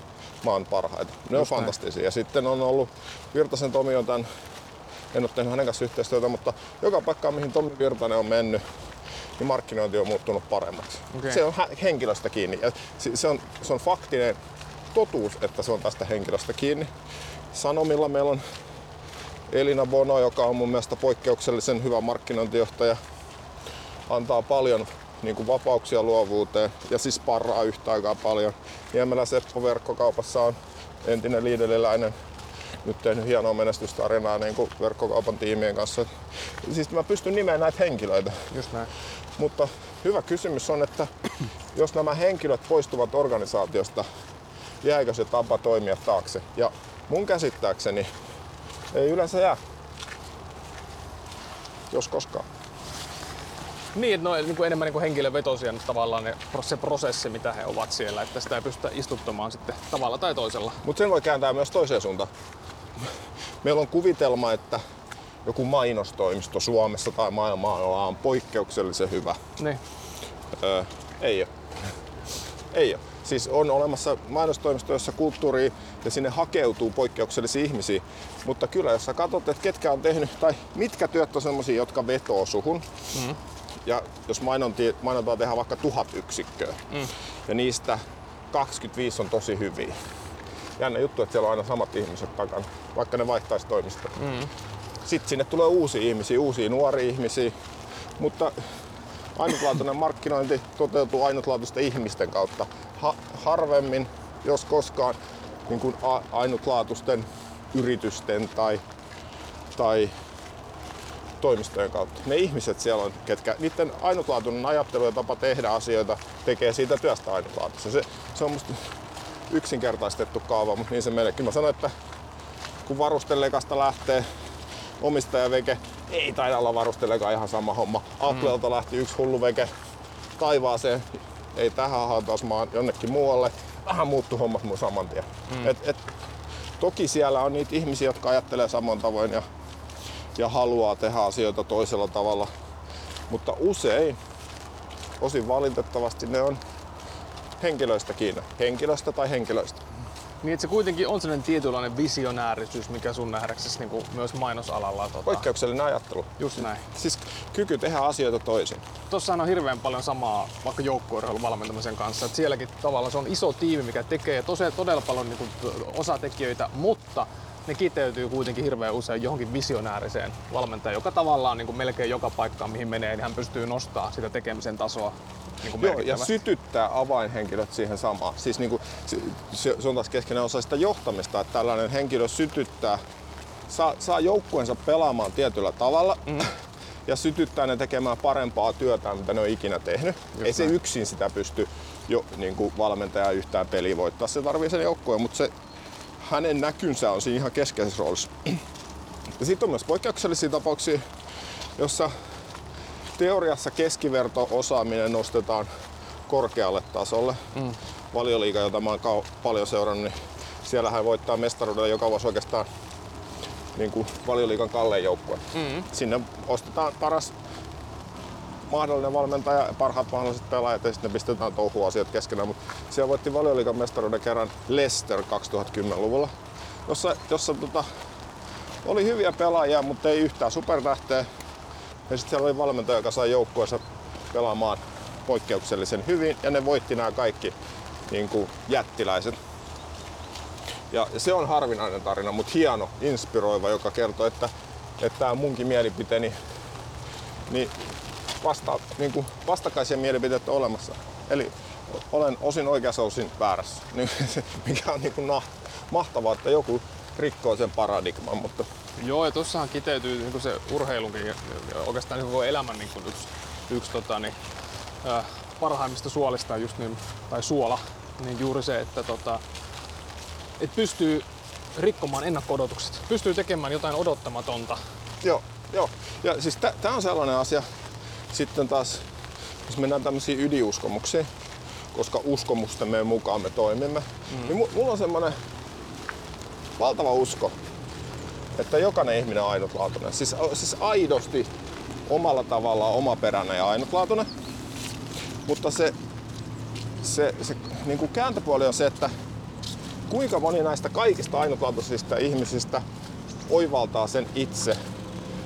maan parhaita. Ne on Just näin. fantastisia. Ja sitten on ollut Virtasen Tomi on tämän, en ole tehnyt hänen kanssa yhteistyötä, mutta joka paikkaan mihin Tomi Virtanen on mennyt, niin markkinointi on muuttunut paremmaksi. Okei. Se on henkilöstä kiinni. Ja se on, se on faktinen totuus, että se on tästä henkilöstä kiinni. Sanomilla meillä on Elina Bono, joka on mun mielestä poikkeuksellisen hyvä markkinointijohtaja, antaa paljon niin kuin vapauksia luovuuteen ja siis parraa yhtä aikaa paljon. Niemelä Seppo verkkokaupassa on entinen liideliläinen, nyt tehnyt hienoa menestystarinaa niin kuin verkkokaupan tiimien kanssa. Siis mä pystyn nimeämään näitä henkilöitä. Just näin. Mutta hyvä kysymys on, että jos nämä henkilöt poistuvat organisaatiosta, jääkö se tapa toimia taakse? Ja mun käsittääkseni ei yleensä jää. Jos koskaan. Niin, että ne on niin kuin enemmän niin kuin henkilövetosia nyt tavallaan ne, se prosessi, mitä he ovat siellä, että sitä ei pystytä istuttamaan sitten tavalla tai toisella. Mutta sen voi kääntää myös toiseen suuntaan. Meillä on kuvitelma, että joku mainostoimisto Suomessa tai maailmalla on poikkeuksellisen hyvä. Niin. Öö, ei ole. Ei ole. Siis on olemassa mainostoimisto, jossa kulttuuri ja sinne hakeutuu poikkeuksellisia ihmisiä. Mutta kyllä, jos sä katsot, että ketkä on tehnyt, tai mitkä työt on sellaisia, jotka vetoo suhun, mm. ja jos mainonti, mainontaa tehdään vaikka tuhat yksikköä, mm. ja niistä 25 on tosi hyviä. Jännä juttu, että siellä on aina samat ihmiset takana, vaikka ne vaihtaisi toimistoa. Mm. Sitten sinne tulee uusia ihmisiä, uusia nuoria ihmisiä, mutta ainutlaatuinen markkinointi toteutuu ainutlaatuisten ihmisten kautta. Ha- harvemmin, jos koskaan, niin kuin a- ainutlaatuisten yritysten tai, tai toimistojen kautta. Ne ihmiset siellä on, ketkä, niiden ainutlaatuinen ajattelu ja tapa tehdä asioita tekee siitä työstä ainutlaatuisen. Se, se on musta yksinkertaistettu kaava, mutta niin se meillekin. Mä sanoin, että kun varustelekasta lähtee omistajaveke, ei taida olla varustelekaan ihan sama homma. Applelta mm. lähti yksi hullu veke taivaaseen, ei tähän hautausmaan jonnekin muualle. Vähän muuttu hommat mun saman tien. Mm. Et, et, toki siellä on niitä ihmisiä, jotka ajattelee saman tavoin ja, ja haluaa tehdä asioita toisella tavalla. Mutta usein, osin valitettavasti ne on henkilöistä kiinni. Henkilöstä tai henkilöistä. Niin, että se kuitenkin on sellainen tietynlainen visionäärisyys, mikä sun nähdäksesi niin kuin myös mainosalalla. Tota, Poikkeuksellinen ajattelu. just näin. Siis kyky tehdä asioita toisin. Tossahan on hirveän paljon samaa vaikka joukkueurheilun valmentamisen kanssa. Et sielläkin tavallaan se on iso tiimi, mikä tekee tosiaan todella paljon niin kuin, osatekijöitä, mutta ne kiteytyy kuitenkin hirveän usein johonkin visionääriseen valmentajan, joka tavallaan niin kuin melkein joka paikkaan mihin menee, niin hän pystyy nostamaan sitä tekemisen tasoa niin kuin Joo, ja sytyttää avainhenkilöt siihen samaan. Siis niin kuin, se, se on taas keskeinen osa sitä johtamista, että tällainen henkilö sytyttää, saa, saa joukkueensa pelaamaan tietyllä tavalla mm. ja sytyttää ne tekemään parempaa työtä, mitä ne on ikinä tehnyt. Just Ei se näin. yksin sitä pysty jo, niin kuin valmentaja yhtään peliä voittaa. Se tarvii sen joukkueen, mutta se, hänen näkynsä on siinä ihan keskeisessä roolissa. Ja sitten on myös poikkeuksellisia tapauksia, jossa teoriassa keskiverto-osaaminen nostetaan korkealle tasolle. Mm. Valioliiga, jota mä oon kau- paljon seurannut, niin siellä hän voittaa mestaruuden joka vuosi oikeastaan niin kuin valioliigan kallein joukkue. Mm. Sinne ostetaan paras mahdollinen valmentaja ja parhaat mahdolliset pelaajat ja sitten ne pistetään touhua asiat keskenään. Mutta siellä voitti valioliigan mestaruuden kerran Leicester 2010-luvulla, jossa, jossa tota, oli hyviä pelaajia, mutta ei yhtään supertähteä. Ja sitten siellä oli valmentaja, joka sai joukkueensa pelaamaan poikkeuksellisen hyvin ja ne voitti nämä kaikki niin kuin jättiläiset. Ja se on harvinainen tarina, mutta hieno, inspiroiva, joka kertoo, että, tämä munkin mielipiteeni, niin, vasta, niin kuin vastakkaisia mielipiteitä on olemassa. Eli olen osin oikeassa, osin väärässä, mikä on niin kuin mahtavaa, että joku rikkoo sen paradigman, mutta Joo, ja tuossahan kiteytyy niin kuin se urheilunkin ja oikeastaan niin koko elämän niin kuin yksi, yksi tota, niin, äh, parhaimmista suolista just niin, tai suola, niin juuri se, että tota, et pystyy rikkomaan ennakko-odotukset, pystyy tekemään jotain odottamatonta. Joo, joo. Ja siis tämä on sellainen asia, sitten taas, jos mennään tämmöisiin ydinaskomuksiin, koska uskomustemme mukaan me toimimme, mm. niin mu- mulla on semmoinen valtava usko, että jokainen ihminen on ainutlaatuinen. Siis, siis aidosti omalla tavallaan omaperäinen ja ainutlaatuinen. Mutta se, se, se niin kuin kääntöpuoli on se, että kuinka moni näistä kaikista ainutlaatuisista ihmisistä oivaltaa sen itse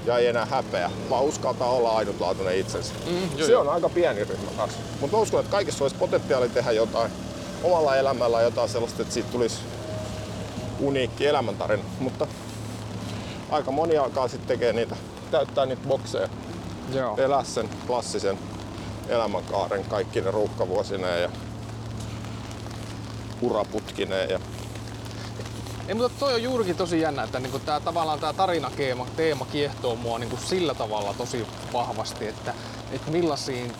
ja ei enää häpeä, vaan uskaltaa olla ainutlaatuinen itsensä. Mm, joo, se joo. on aika pieni ryhmä taas. Mutta uskon, että kaikissa olisi potentiaali tehdä jotain omalla elämällä jotain sellaista, että siitä tulisi uniikki elämäntarina. Mutta aika moni alkaa sitten tekee niitä, täyttää niitä bokseja, Joo. elää sen klassisen elämänkaaren kaikki ne ruuhkavuosineen ja uraputkineen ja Ei, mutta toi on juurikin tosi jännä, että niinku tää, tavallaan tämä tarinakeema teema kiehtoo mua niinku sillä tavalla tosi vahvasti, että, että millaisiin...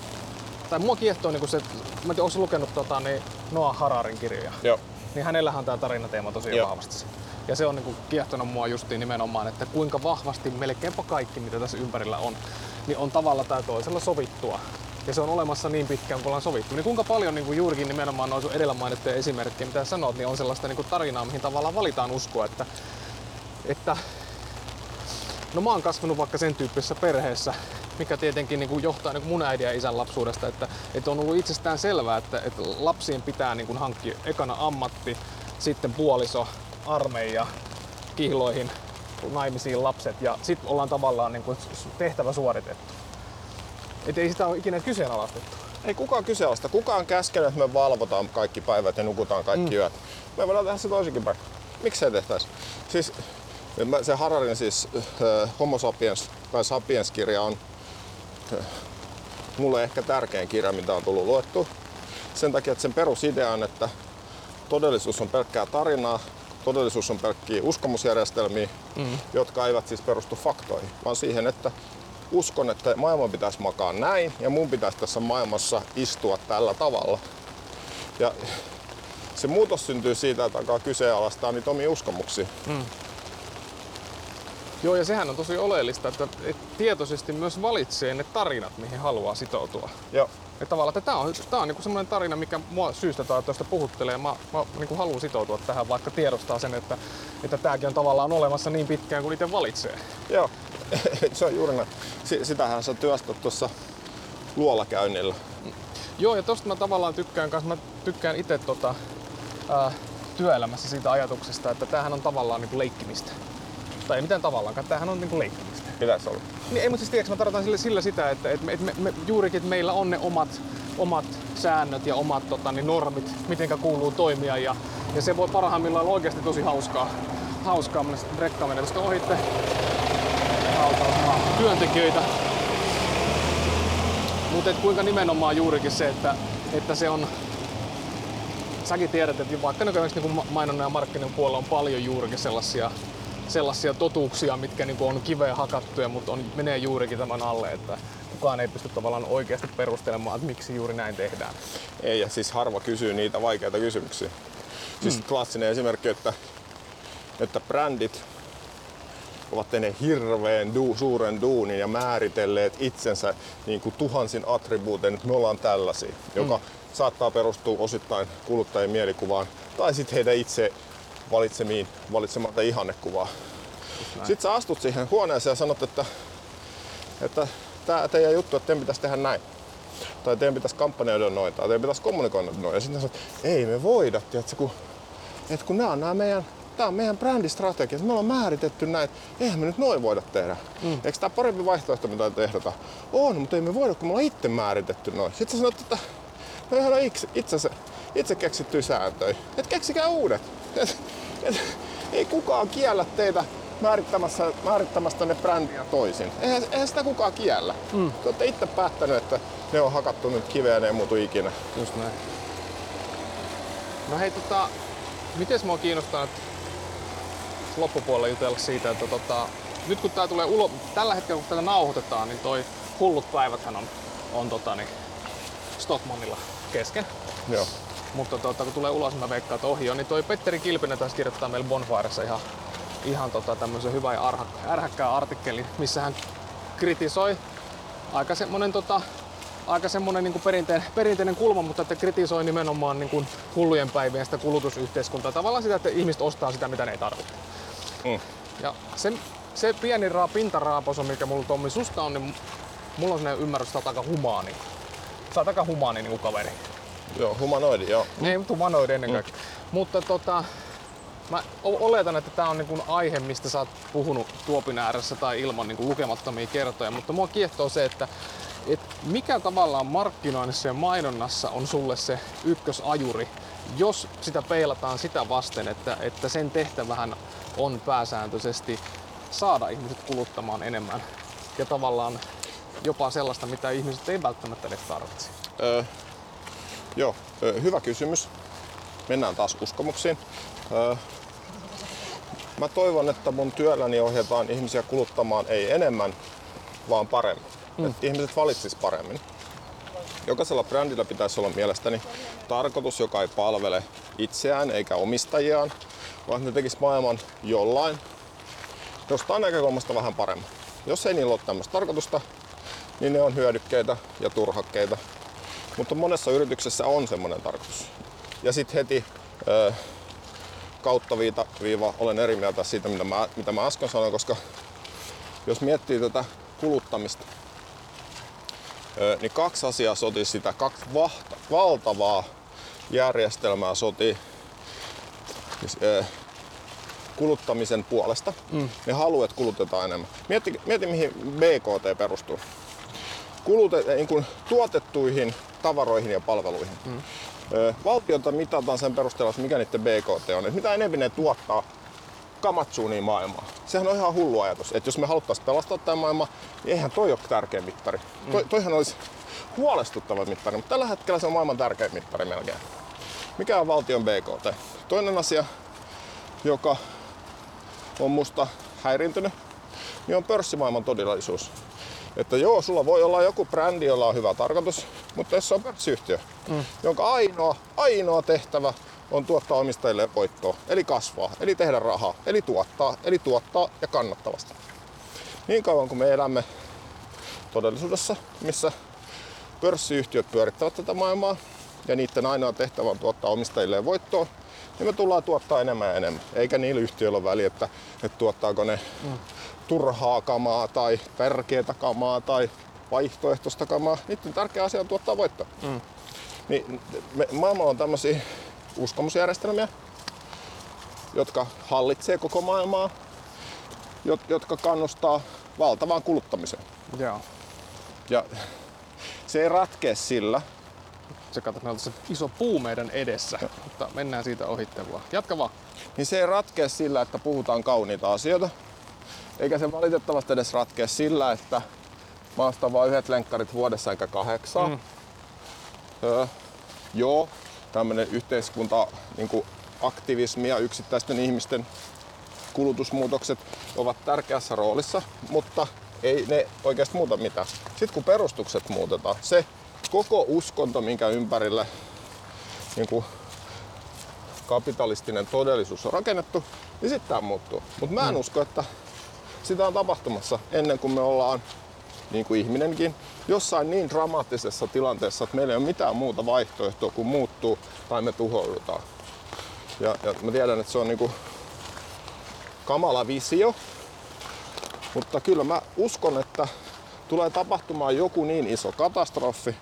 Tai mua kiehtoo niinku se, mä en tiedä, lukenut tota, niin Noah Hararin kirjoja? Joo. Niin hänellähän on tämä tarinateema tosi Joo. vahvasti. Ja se on niinku kiehtonut mua justiin nimenomaan, että kuinka vahvasti melkeinpä kaikki, mitä tässä ympärillä on, niin on tavalla tai toisella sovittua. Ja se on olemassa niin pitkään, kun ollaan sovittu. Niin kuinka paljon niin kuin juurikin nimenomaan noin sun edellä mainittuja esimerkkejä, mitä sanot, niin on sellaista niin kuin tarinaa, mihin tavallaan valitaan uskoa, että, että No mä oon kasvanut vaikka sen tyyppisessä perheessä, mikä tietenkin niin kuin johtaa niin kuin mun äidin ja isän lapsuudesta, että, että on ollut itsestään selvää, että, että lapsien pitää niin kuin hankkia ekana ammatti, sitten puoliso, armeija, kihloihin, naimisiin lapset ja sitten ollaan tavallaan niin kuin tehtävä suoritettu. Et ei sitä ole ikinä kyseenalaistettu. Ei kukaan kyseenalaista. Kukaan käskenyt, että me valvotaan kaikki päivät ja nukutaan kaikki mm. yöt. Me voidaan tehdä se toisinkin päin. Miksei tehtäisi? Siis se Hararin siis äh, Homo sapiens tai Sapiens-kirja on äh, mulle ehkä tärkein kirja, mitä on tullut luettu. Sen takia, että sen perusidea on, että todellisuus on pelkkää tarinaa, todellisuus on pelkkiä uskomusjärjestelmiä, mm. jotka eivät siis perustu faktoihin, vaan siihen, että uskon, että maailman pitäisi makaa näin ja mun pitäisi tässä maailmassa istua tällä tavalla. Ja se muutos syntyy siitä, että alkaa kyseenalaistaa niitä omia uskomuksia. Mm. Joo, ja sehän on tosi oleellista, että, tietoisesti myös valitsee ne tarinat, mihin haluaa sitoutua. Joo. Ja tavallaan, että tämä on, tää on niinku semmoinen tarina, mikä mua syystä tai toista puhuttelee. Mä, mä niinku haluan sitoutua tähän, vaikka tiedostaa sen, että, että tämäkin on tavallaan olemassa niin pitkään kuin itse valitsee. Joo, se on juuri näin. Sitähän sä työstät tuossa luolakäynnillä. Joo, ja tosta mä tavallaan tykkään kanssa, mä tykkään itse tota, ää, työelämässä siitä ajatuksesta, että tämähän on tavallaan niinku leikkimistä. Tai ei mitään tavallaan, tämähän on niinku leikkimistä. Pitäisi olla. Niin, ei, mutta siis tiedätkö, mä tarkoitan sillä, sillä sitä, että, että, että me, me, juurikin, että meillä on ne omat, omat säännöt ja omat tota, niin normit, miten kuuluu toimia. Ja, ja se voi parhaimmillaan olla oikeasti tosi hauskaa, hauskaa mennä rekka menee tuosta ohitte työntekijöitä. Mutta kuinka nimenomaan juurikin se, että, että se on säkin tiedät, että vaikka nykyään niin mainonnan ja markkinoinnin puolella on paljon juurikin sellaisia sellaisia totuuksia, mitkä niin on kiveen hakattuja, mutta on, menee juurikin tämän alle, että kukaan ei pysty tavallaan oikeasti perustelemaan, että miksi juuri näin tehdään. Ei, ja siis harva kysyy niitä vaikeita kysymyksiä. Siis mm. klassinen esimerkki, että, että brändit ovat tehneet hirveän du, suuren duunin ja määritelleet itsensä niin kuin tuhansin attribuutein, että me ollaan tällaisia, mm. joka saattaa perustua osittain kuluttajien mielikuvaan tai sitten heidän itse valitsemiin, valitsematta ihannekuvaa. Sitten sä astut siihen huoneeseen ja sanot, että, että tämä teidän juttu, että teidän pitäisi tehdä näin. Tai teidän pitäisi kampanjoida noin, tai teidän pitäisi kommunikoida noin. Ja sitten sanot, ei me voida, tiedätkö, kun, että kun nämä on nämä meidän Tämä on meidän brändistrategia. Me ollaan määritetty näin. Eihän me nyt noin voida tehdä. Mm. Eikö tämä parempi vaihtoehto, mitä tehdä? On, mutta ei me voida, kun me ollaan itse määritetty noin. Sitten sä sanot, että no ihan itse, itse, itse keksittyjä sääntöjä. Et keksikää uudet. Et, et, ei kukaan kiellä teitä määrittämässä, määrittämästä ne brändiä toisin. Eihän, eihän sitä kukaan kiellä. Mm. Te olette itse päättänyt, että ne on hakattu nyt kiveen ja ne ei muutu ikinä. Just näin. No hei, tota, miten mua kiinnostaa että loppupuolella jutella siitä, että tota, nyt kun tää tulee ulo, tällä hetkellä kun tätä nauhoitetaan, niin toi hullut päiväthän on, on tota, niin Stockmannilla kesken. Joo. Mutta tota, kun tulee ulos, mä veikkaan, että ohi on, niin toi Petteri Kilpinen taas kirjoittaa meille Bonfiressa ihan, ihan tota, tämmöisen hyvän ja ärhäkkään artikkelin, missä hän kritisoi aika semmonen tota, aika semmoinen niin perinteinen, perinteinen kulma, mutta että kritisoi nimenomaan niin kuin hullujen päivien sitä kulutusyhteiskuntaa. Tavallaan sitä, että ihmiset ostaa sitä, mitä ne ei tarvitse. Mm. Ja se, se pieni raa, pintaraaposo, mikä mulla Tommi susta on, niin mulla on sellainen ymmärrys, että sä oot aika humaani. Sä oot aika humaani niin kaveri. Joo, humanoidi, joo. Niin, mutta humanoidi ennen mm. kaikkea. Mm. Mutta tota, mä oletan, että tämä on niin aihe, mistä sä oot puhunut tuopin ääressä tai ilman niin lukemattomia kertoja, mutta mua kiehtoo se, että et mikä tavallaan markkinoinnissa ja mainonnassa on sulle se ykkösajuri, jos sitä peilataan sitä vasten, että, että sen tehtävähän on pääsääntöisesti saada ihmiset kuluttamaan enemmän ja tavallaan jopa sellaista, mitä ihmiset ei välttämättä edes tarvitse? Öö, joo, hyvä kysymys. Mennään taas uskomuksiin. Mä toivon, että mun työlläni ohjataan ihmisiä kuluttamaan ei enemmän, vaan paremmin. Mm. Että ihmiset valitsis paremmin. Jokaisella brändillä pitäisi olla mielestäni tarkoitus, joka ei palvele itseään eikä omistajiaan, vaan ne tekisi maailman jollain jostain näkökulmasta vähän paremmin. Jos ei niillä ole tämmöistä tarkoitusta, niin ne on hyödykkeitä ja turhakkeita. Mutta monessa yrityksessä on semmoinen tarkoitus. Ja sitten heti ö, kautta viita, viiva olen eri mieltä siitä, mitä mä, mitä mä äsken sanoin, koska jos miettii tätä kuluttamista, ö, niin kaksi asiaa soti sitä, kaksi vahta, valtavaa järjestelmää soti ö, kuluttamisen puolesta. Mm. Ne haluaa, että kulutetaan enemmän. Mieti, mieti mihin BKT perustuu. Kulute, niin kuin tuotettuihin tavaroihin ja palveluihin. Mm. Valtiota mitataan sen perusteella, että mikä niiden BKT on. Et mitä enemmän ne tuottaa kamatsuuniin maailmaa. Sehän on ihan hullu ajatus, että jos me haluttaisiin pelastaa tämä maailma, niin eihän toi ole tärkeä mittari. Mm. Toi, toihan olisi huolestuttava mittari, mutta tällä hetkellä se on maailman tärkein mittari melkein. Mikä on valtion BKT? Toinen asia, joka on musta häirintynyt, niin on pörssimaailman todellisuus. Että joo, sulla voi olla joku brändi, jolla on hyvä tarkoitus, mutta jos se on pörssiyhtiö, mm. jonka ainoa, ainoa tehtävä on tuottaa omistajille voittoa, eli kasvaa, eli tehdä rahaa, eli tuottaa, eli tuottaa ja kannattavasti. Niin kauan kuin me elämme todellisuudessa, missä pörssiyhtiöt pyörittävät tätä maailmaa ja niiden ainoa tehtävä on tuottaa omistajille voittoa, niin me tullaan tuottaa enemmän ja enemmän. Eikä niillä yhtiöillä ole väliä, että, että tuottaako ne mm. Turhaa kamaa tai tärkeää kamaa tai vaihtoehtoista kamaa. Niiden tärkeä asia on tuottaa voittoa. Mm. Niin me, maailmalla on tämmöisiä uskomusjärjestelmiä, jotka hallitsee koko maailmaa, jotka kannustaa valtavaan kuluttamiseen. Joo. Ja se ei ratkea sillä. Se on se iso puu meidän edessä, ja. mutta mennään siitä ohittelua. Jatka vaan. Niin se ei ratkea sillä, että puhutaan kauniita asioita. Eikä se valitettavasti edes ratkea sillä, että maasta vaan yhdet lenkkarit vuodessa eikä kahdeksan. Mm. Öö, joo, tämmöinen yhteiskunta, niin kuin aktivismi ja yksittäisten ihmisten kulutusmuutokset ovat tärkeässä roolissa, mutta ei ne oikeasti muuta mitään. Sitten kun perustukset muutetaan, se koko uskonto, minkä ympärille niin kuin kapitalistinen todellisuus on rakennettu, niin sitten tämä muuttuu. Mutta mä en mm. usko, että sitä on tapahtumassa ennen kuin me ollaan, niin kuin ihminenkin, jossain niin dramaattisessa tilanteessa, että meillä ei ole mitään muuta vaihtoehtoa kuin muuttuu tai me tuhoudutaan. Ja, ja mä tiedän, että se on niinku kamala visio, mutta kyllä mä uskon, että tulee tapahtumaan joku niin iso katastrofi,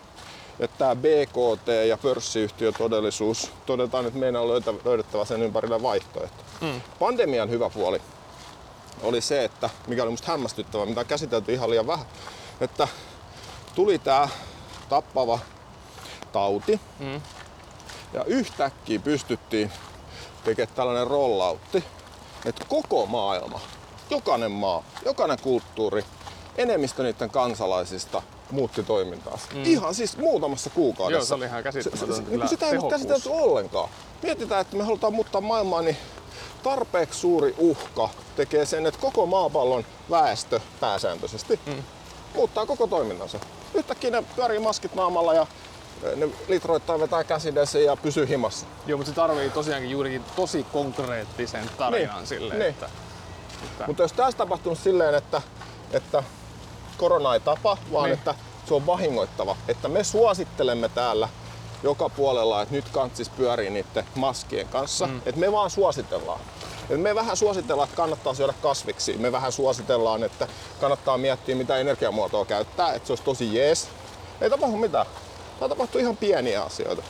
että tämä BKT ja pörssiyhtiötodellisuus todetaan, että meidän on löydettävä sen ympärille vaihtoehto. Mm. Pandemian hyvä puoli oli se, että mikä oli musta hämmästyttävä, mitä on käsitelty ihan liian vähän, että tuli tämä tappava tauti mm. ja yhtäkkiä pystyttiin tekemään tällainen rolloutti, että koko maailma, jokainen maa, jokainen kulttuuri, enemmistö niiden kansalaisista muutti toimintaansa. Mm. Ihan siis muutamassa kuukaudessa. Joo, se oli ihan käsittämätöntä. Se, se, sitä ei ole käsitelty ollenkaan. Mietitään, että me halutaan muuttaa maailmaa, niin tarpeeksi suuri uhka tekee sen, että koko maapallon väestö pääsääntöisesti mm. muuttaa koko toimintansa yhtäkkiä ne pyörii maskit naamalla ja ne litroittaa vetää käsidessä ja pysyy himassa. Joo, mutta se tarvii tosiaankin juurikin tosi konkreettisen tarinan niin, silleen, niin. Että, että... Mutta jos tässä tapahtunut silleen, että, että korona ei tapa, vaan niin. että se on vahingoittava, että me suosittelemme täällä joka puolella, että nyt kantsis pyörii niiden maskien kanssa, mm. että me vaan suositellaan. Et me vähän suositellaan, että kannattaa syödä kasviksi. Me vähän suositellaan, että kannattaa miettiä, mitä energiamuotoa käyttää, että se olisi tosi jees. Ei tapahdu mitään. Tämä tapahtuu ihan pieniä asioita.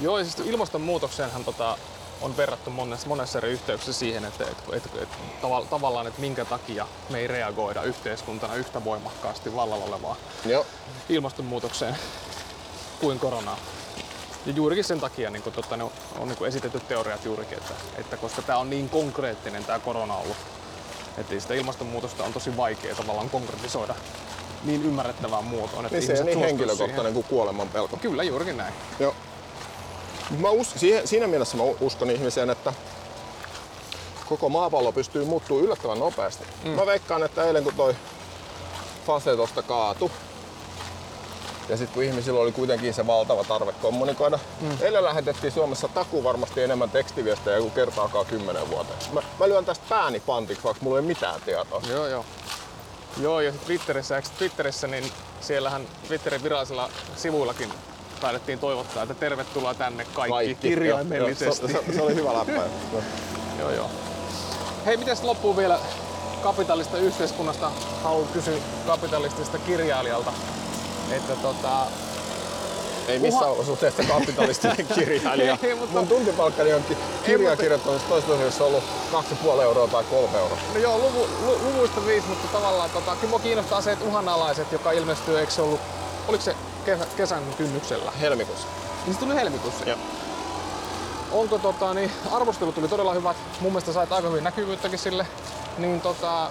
Joo, ja siis ilmastonmuutokseenhan tota, on verrattu monessa, monessa eri yhteyksissä siihen, että, että, että, että tav- tavallaan, että minkä takia me ei reagoida yhteiskuntana yhtä voimakkaasti vallalla olevaan Joo. ilmastonmuutokseen kuin koronaan. Ja juurikin sen takia niin totta, ne on, on niin esitetty teoriat juurikin, että, että koska tämä on niin konkreettinen tämä korona ollut, että sitä ilmastonmuutosta on tosi vaikea tavallaan konkretisoida niin ymmärrettävään muotoon. Että niin se on niin henkilökohtainen kuin kuoleman pelko. Kyllä, juurikin näin. Joo. Mä us, siihen, siinä mielessä mä uskon ihmiseen, että koko maapallo pystyy muuttumaan yllättävän nopeasti. Mm. Mä veikkaan, että eilen kun toi fase tosta kaatu, ja sitten kun ihmisillä oli kuitenkin se valtava tarve kommunikoida. Mm. Eilen lähetettiin Suomessa taku varmasti enemmän tekstiviestejä kuin kertaakaan kymmenen vuoteen. Mä, mä lyön tästä pääni pantiksi, vaikka mulla ei mitään tietoa. Joo, joo. Joo, ja Twitterissä, Twitterissä, niin siellähän Twitterin virallisilla sivuillakin päätettiin toivottaa, että tervetuloa tänne kaikki, kaikki kirjaimellisesti. Joo, se, se, oli hyvä läppä. joo, joo. Hei, miten loppuu vielä kapitalista yhteiskunnasta? Haluan kysyä kapitalistisesta kirjailijalta että tota, ei missään Uha... olosuhteessa kapitalistinen kirjailija. ei, mutta... Mun tuntipalkkani on kirjaa kirjoittamassa toistaiseksi ollut 2,5 euroa tai 3 euroa. No joo, luvu, lu, luvuista viisi, mutta tavallaan tota, kyllä mua kiinnostaa se, että uhanalaiset, joka ilmestyy, eikö se ollut, oliko se kesä, kesän kynnyksellä. Helmikuussa. Niin se tuli helmikuussa. Joo. Onko tota, niin arvostelut tuli todella hyvät. Mun mielestä sait aika hyvin näkyvyyttäkin sille. Niin tota,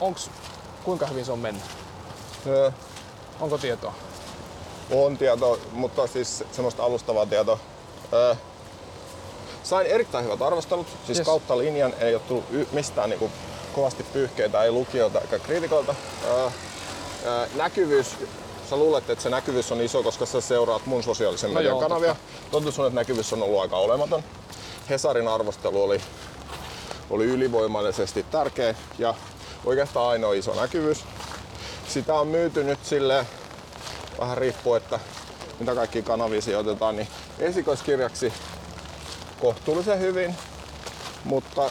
onks, kuinka hyvin se on mennyt? Öö, Onko tietoa? On tietoa, mutta siis semmoista alustavaa tietoa. Öö, sain erittäin hyvät arvostelut, siis Yes. kautta linjan ei ole tullut y- mistään niinku kovasti pyyhkeitä, ei lukijoilta eikä kriitikoilta. Öö, öö, näkyvyys, sä luulet, että se näkyvyys on iso, koska sä seuraat mun sosiaalisen No median joo, kanavia. Totuus on, että näkyvyys on ollut aika olematon. Hesarin arvostelu oli, oli ylivoimaisesti tärkeä ja oikeastaan ainoa iso näkyvyys. Sitä on myyty nyt silleen, vähän riippuu, että mitä kaikki kanavia sijoitetaan, niin esikoiskirjaksi kohtuullisen hyvin, mutta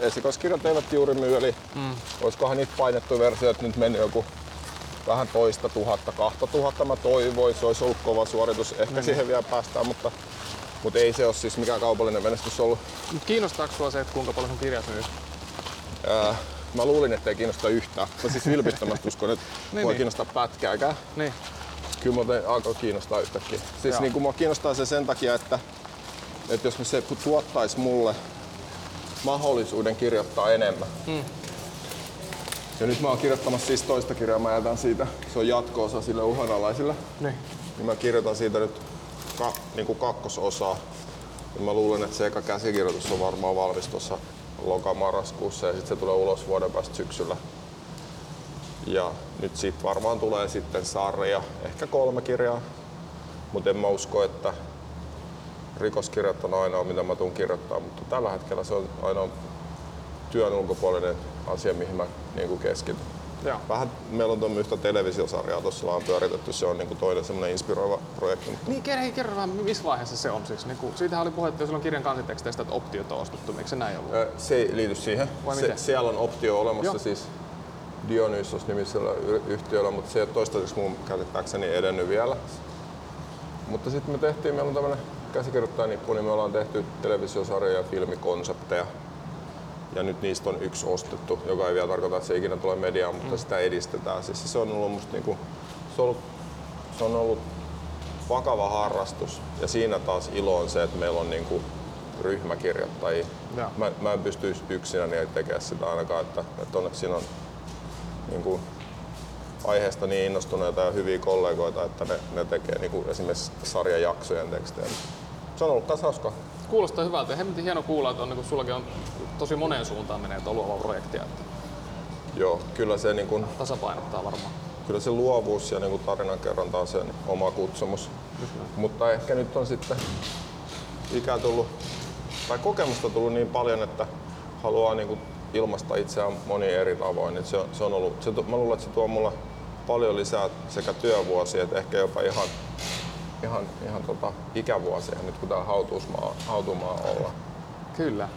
esikoiskirjat eivät juuri myy, eli mm. olisikohan niitä painettu versioita nyt mennyt joku vähän toista tuhatta, kahta tuhatta mä toivoin, se olisi ollut kova suoritus, ehkä mm. siihen vielä päästään, mutta, mutta ei se ole siis mikään kaupallinen menestys ollut. Kiinnostaako sua se, että kuinka paljon sun kirjat myy? Ää, mä luulin, että ei kiinnosta yhtään. Mä siis vilpittömästi uskon, että Niin, voi niin. kiinnostaa pätkääkään. Niin. Kyllä muuten alkoi kiinnostaa yhtäkkiä. Siis Joo. niin kuin mua kiinnostaa se sen takia, että, että jos se tuottaisi mulle mahdollisuuden kirjoittaa enemmän. Mm. Ja nyt mä oon kirjoittamassa siis toista kirjaa, mä jätän siitä, se on jatko-osa sille uhanalaisille. Niin. Niin mä kirjoitan siitä nyt ka, niin kuin kakkososaa. Ja mä luulen, että se eka käsikirjoitus on varmaan valmis tuossa lokamarraskuussa ja sitten se tulee ulos vuoden päästä syksyllä. Ja nyt siitä varmaan tulee sitten sarja, ehkä kolme kirjaa. Mutta en mä usko, että rikoskirjat on ainoa, mitä mä tuun kirjoittaa, mutta tällä hetkellä se on ainoa työn ulkopuolinen asia, mihin mä niin keskityn. Joo. Vähän meillä on yhtä televisiosarjaa tuossa ollaan pyöritetty, se on niinku toinen semmoinen inspiroiva projekti. Mutta Niin, kerro, kerro vähän, missä vaiheessa se on siis? Niin kuin, siitähän oli puhetta jo silloin kirjan kansiteksteistä, että optiot on ostettu. Eikö se näin ollut? Ö, Se ei liity siihen. Vai se, miten? siellä on optio olemassa Joo. siis Dionysos nimisellä y- yhtiöllä, mutta se ei ole toistaiseksi mun käsittääkseni edennyt vielä. Mutta sitten me tehtiin, meillä on tämmöinen käsikirjoittajanippu, niin me ollaan tehty televisiosarjoja ja filmikonsepteja. Ja nyt niistä on yksi ostettu, joka ei vielä tarkoita, että se ikinä tulee mediaan, mutta Mm. sitä edistetään. Siis se on ollut musta niinku, se on ollut, se on ollut vakava harrastus. Ja siinä taas ilo on se, että meillä on niinku ryhmäkirjoittajia. Mä, mä en pysty yksinä niin tekemään sitä ainakaan, että, että onneksi siinä on niinku aiheesta niin innostuneita ja hyviä kollegoita, että ne, ne tekee niinku esimerkiksi sarjajaksojen tekstejä. Se on ollut taas hauskaa. Kuulostaa hyvältä hemmetin hieno kuulla, että on, niin sullakin on tosi moneen suuntaan menee tuo luova projektia. Että Joo, kyllä se, niinku, tasapainottaa varmaan. kyllä se luovuus ja niinku tarinankerronta on sen oma kutsumus. Mutta ehkä nyt on sitten ikää tullut, tai kokemusta tullut niin paljon, että haluaa niinku ilmaista itseään moni eri tavoin. Et se, on, se on ollut, se, mä luulen, että se tuo mulle paljon lisää sekä työvuosia, että ehkä jopa ihan, ihan, ihan tota ikävuosia nyt kun tää hautuumaa, hautumaa olla. Kyllä.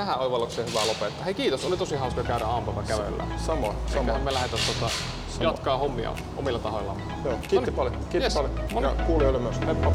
Tähän oivallukseen hyvä lopettaa. Hei kiitos, oli tosi hauska käydä aamupäivä kävellä. Samoin, samoin. me lähdetä tota, jatkaa hommia omilla tahoillamme. Joo, kiitti Noniin. paljon. Kiitti Yes. paljon. Ja kuulijoille myös. Heippa.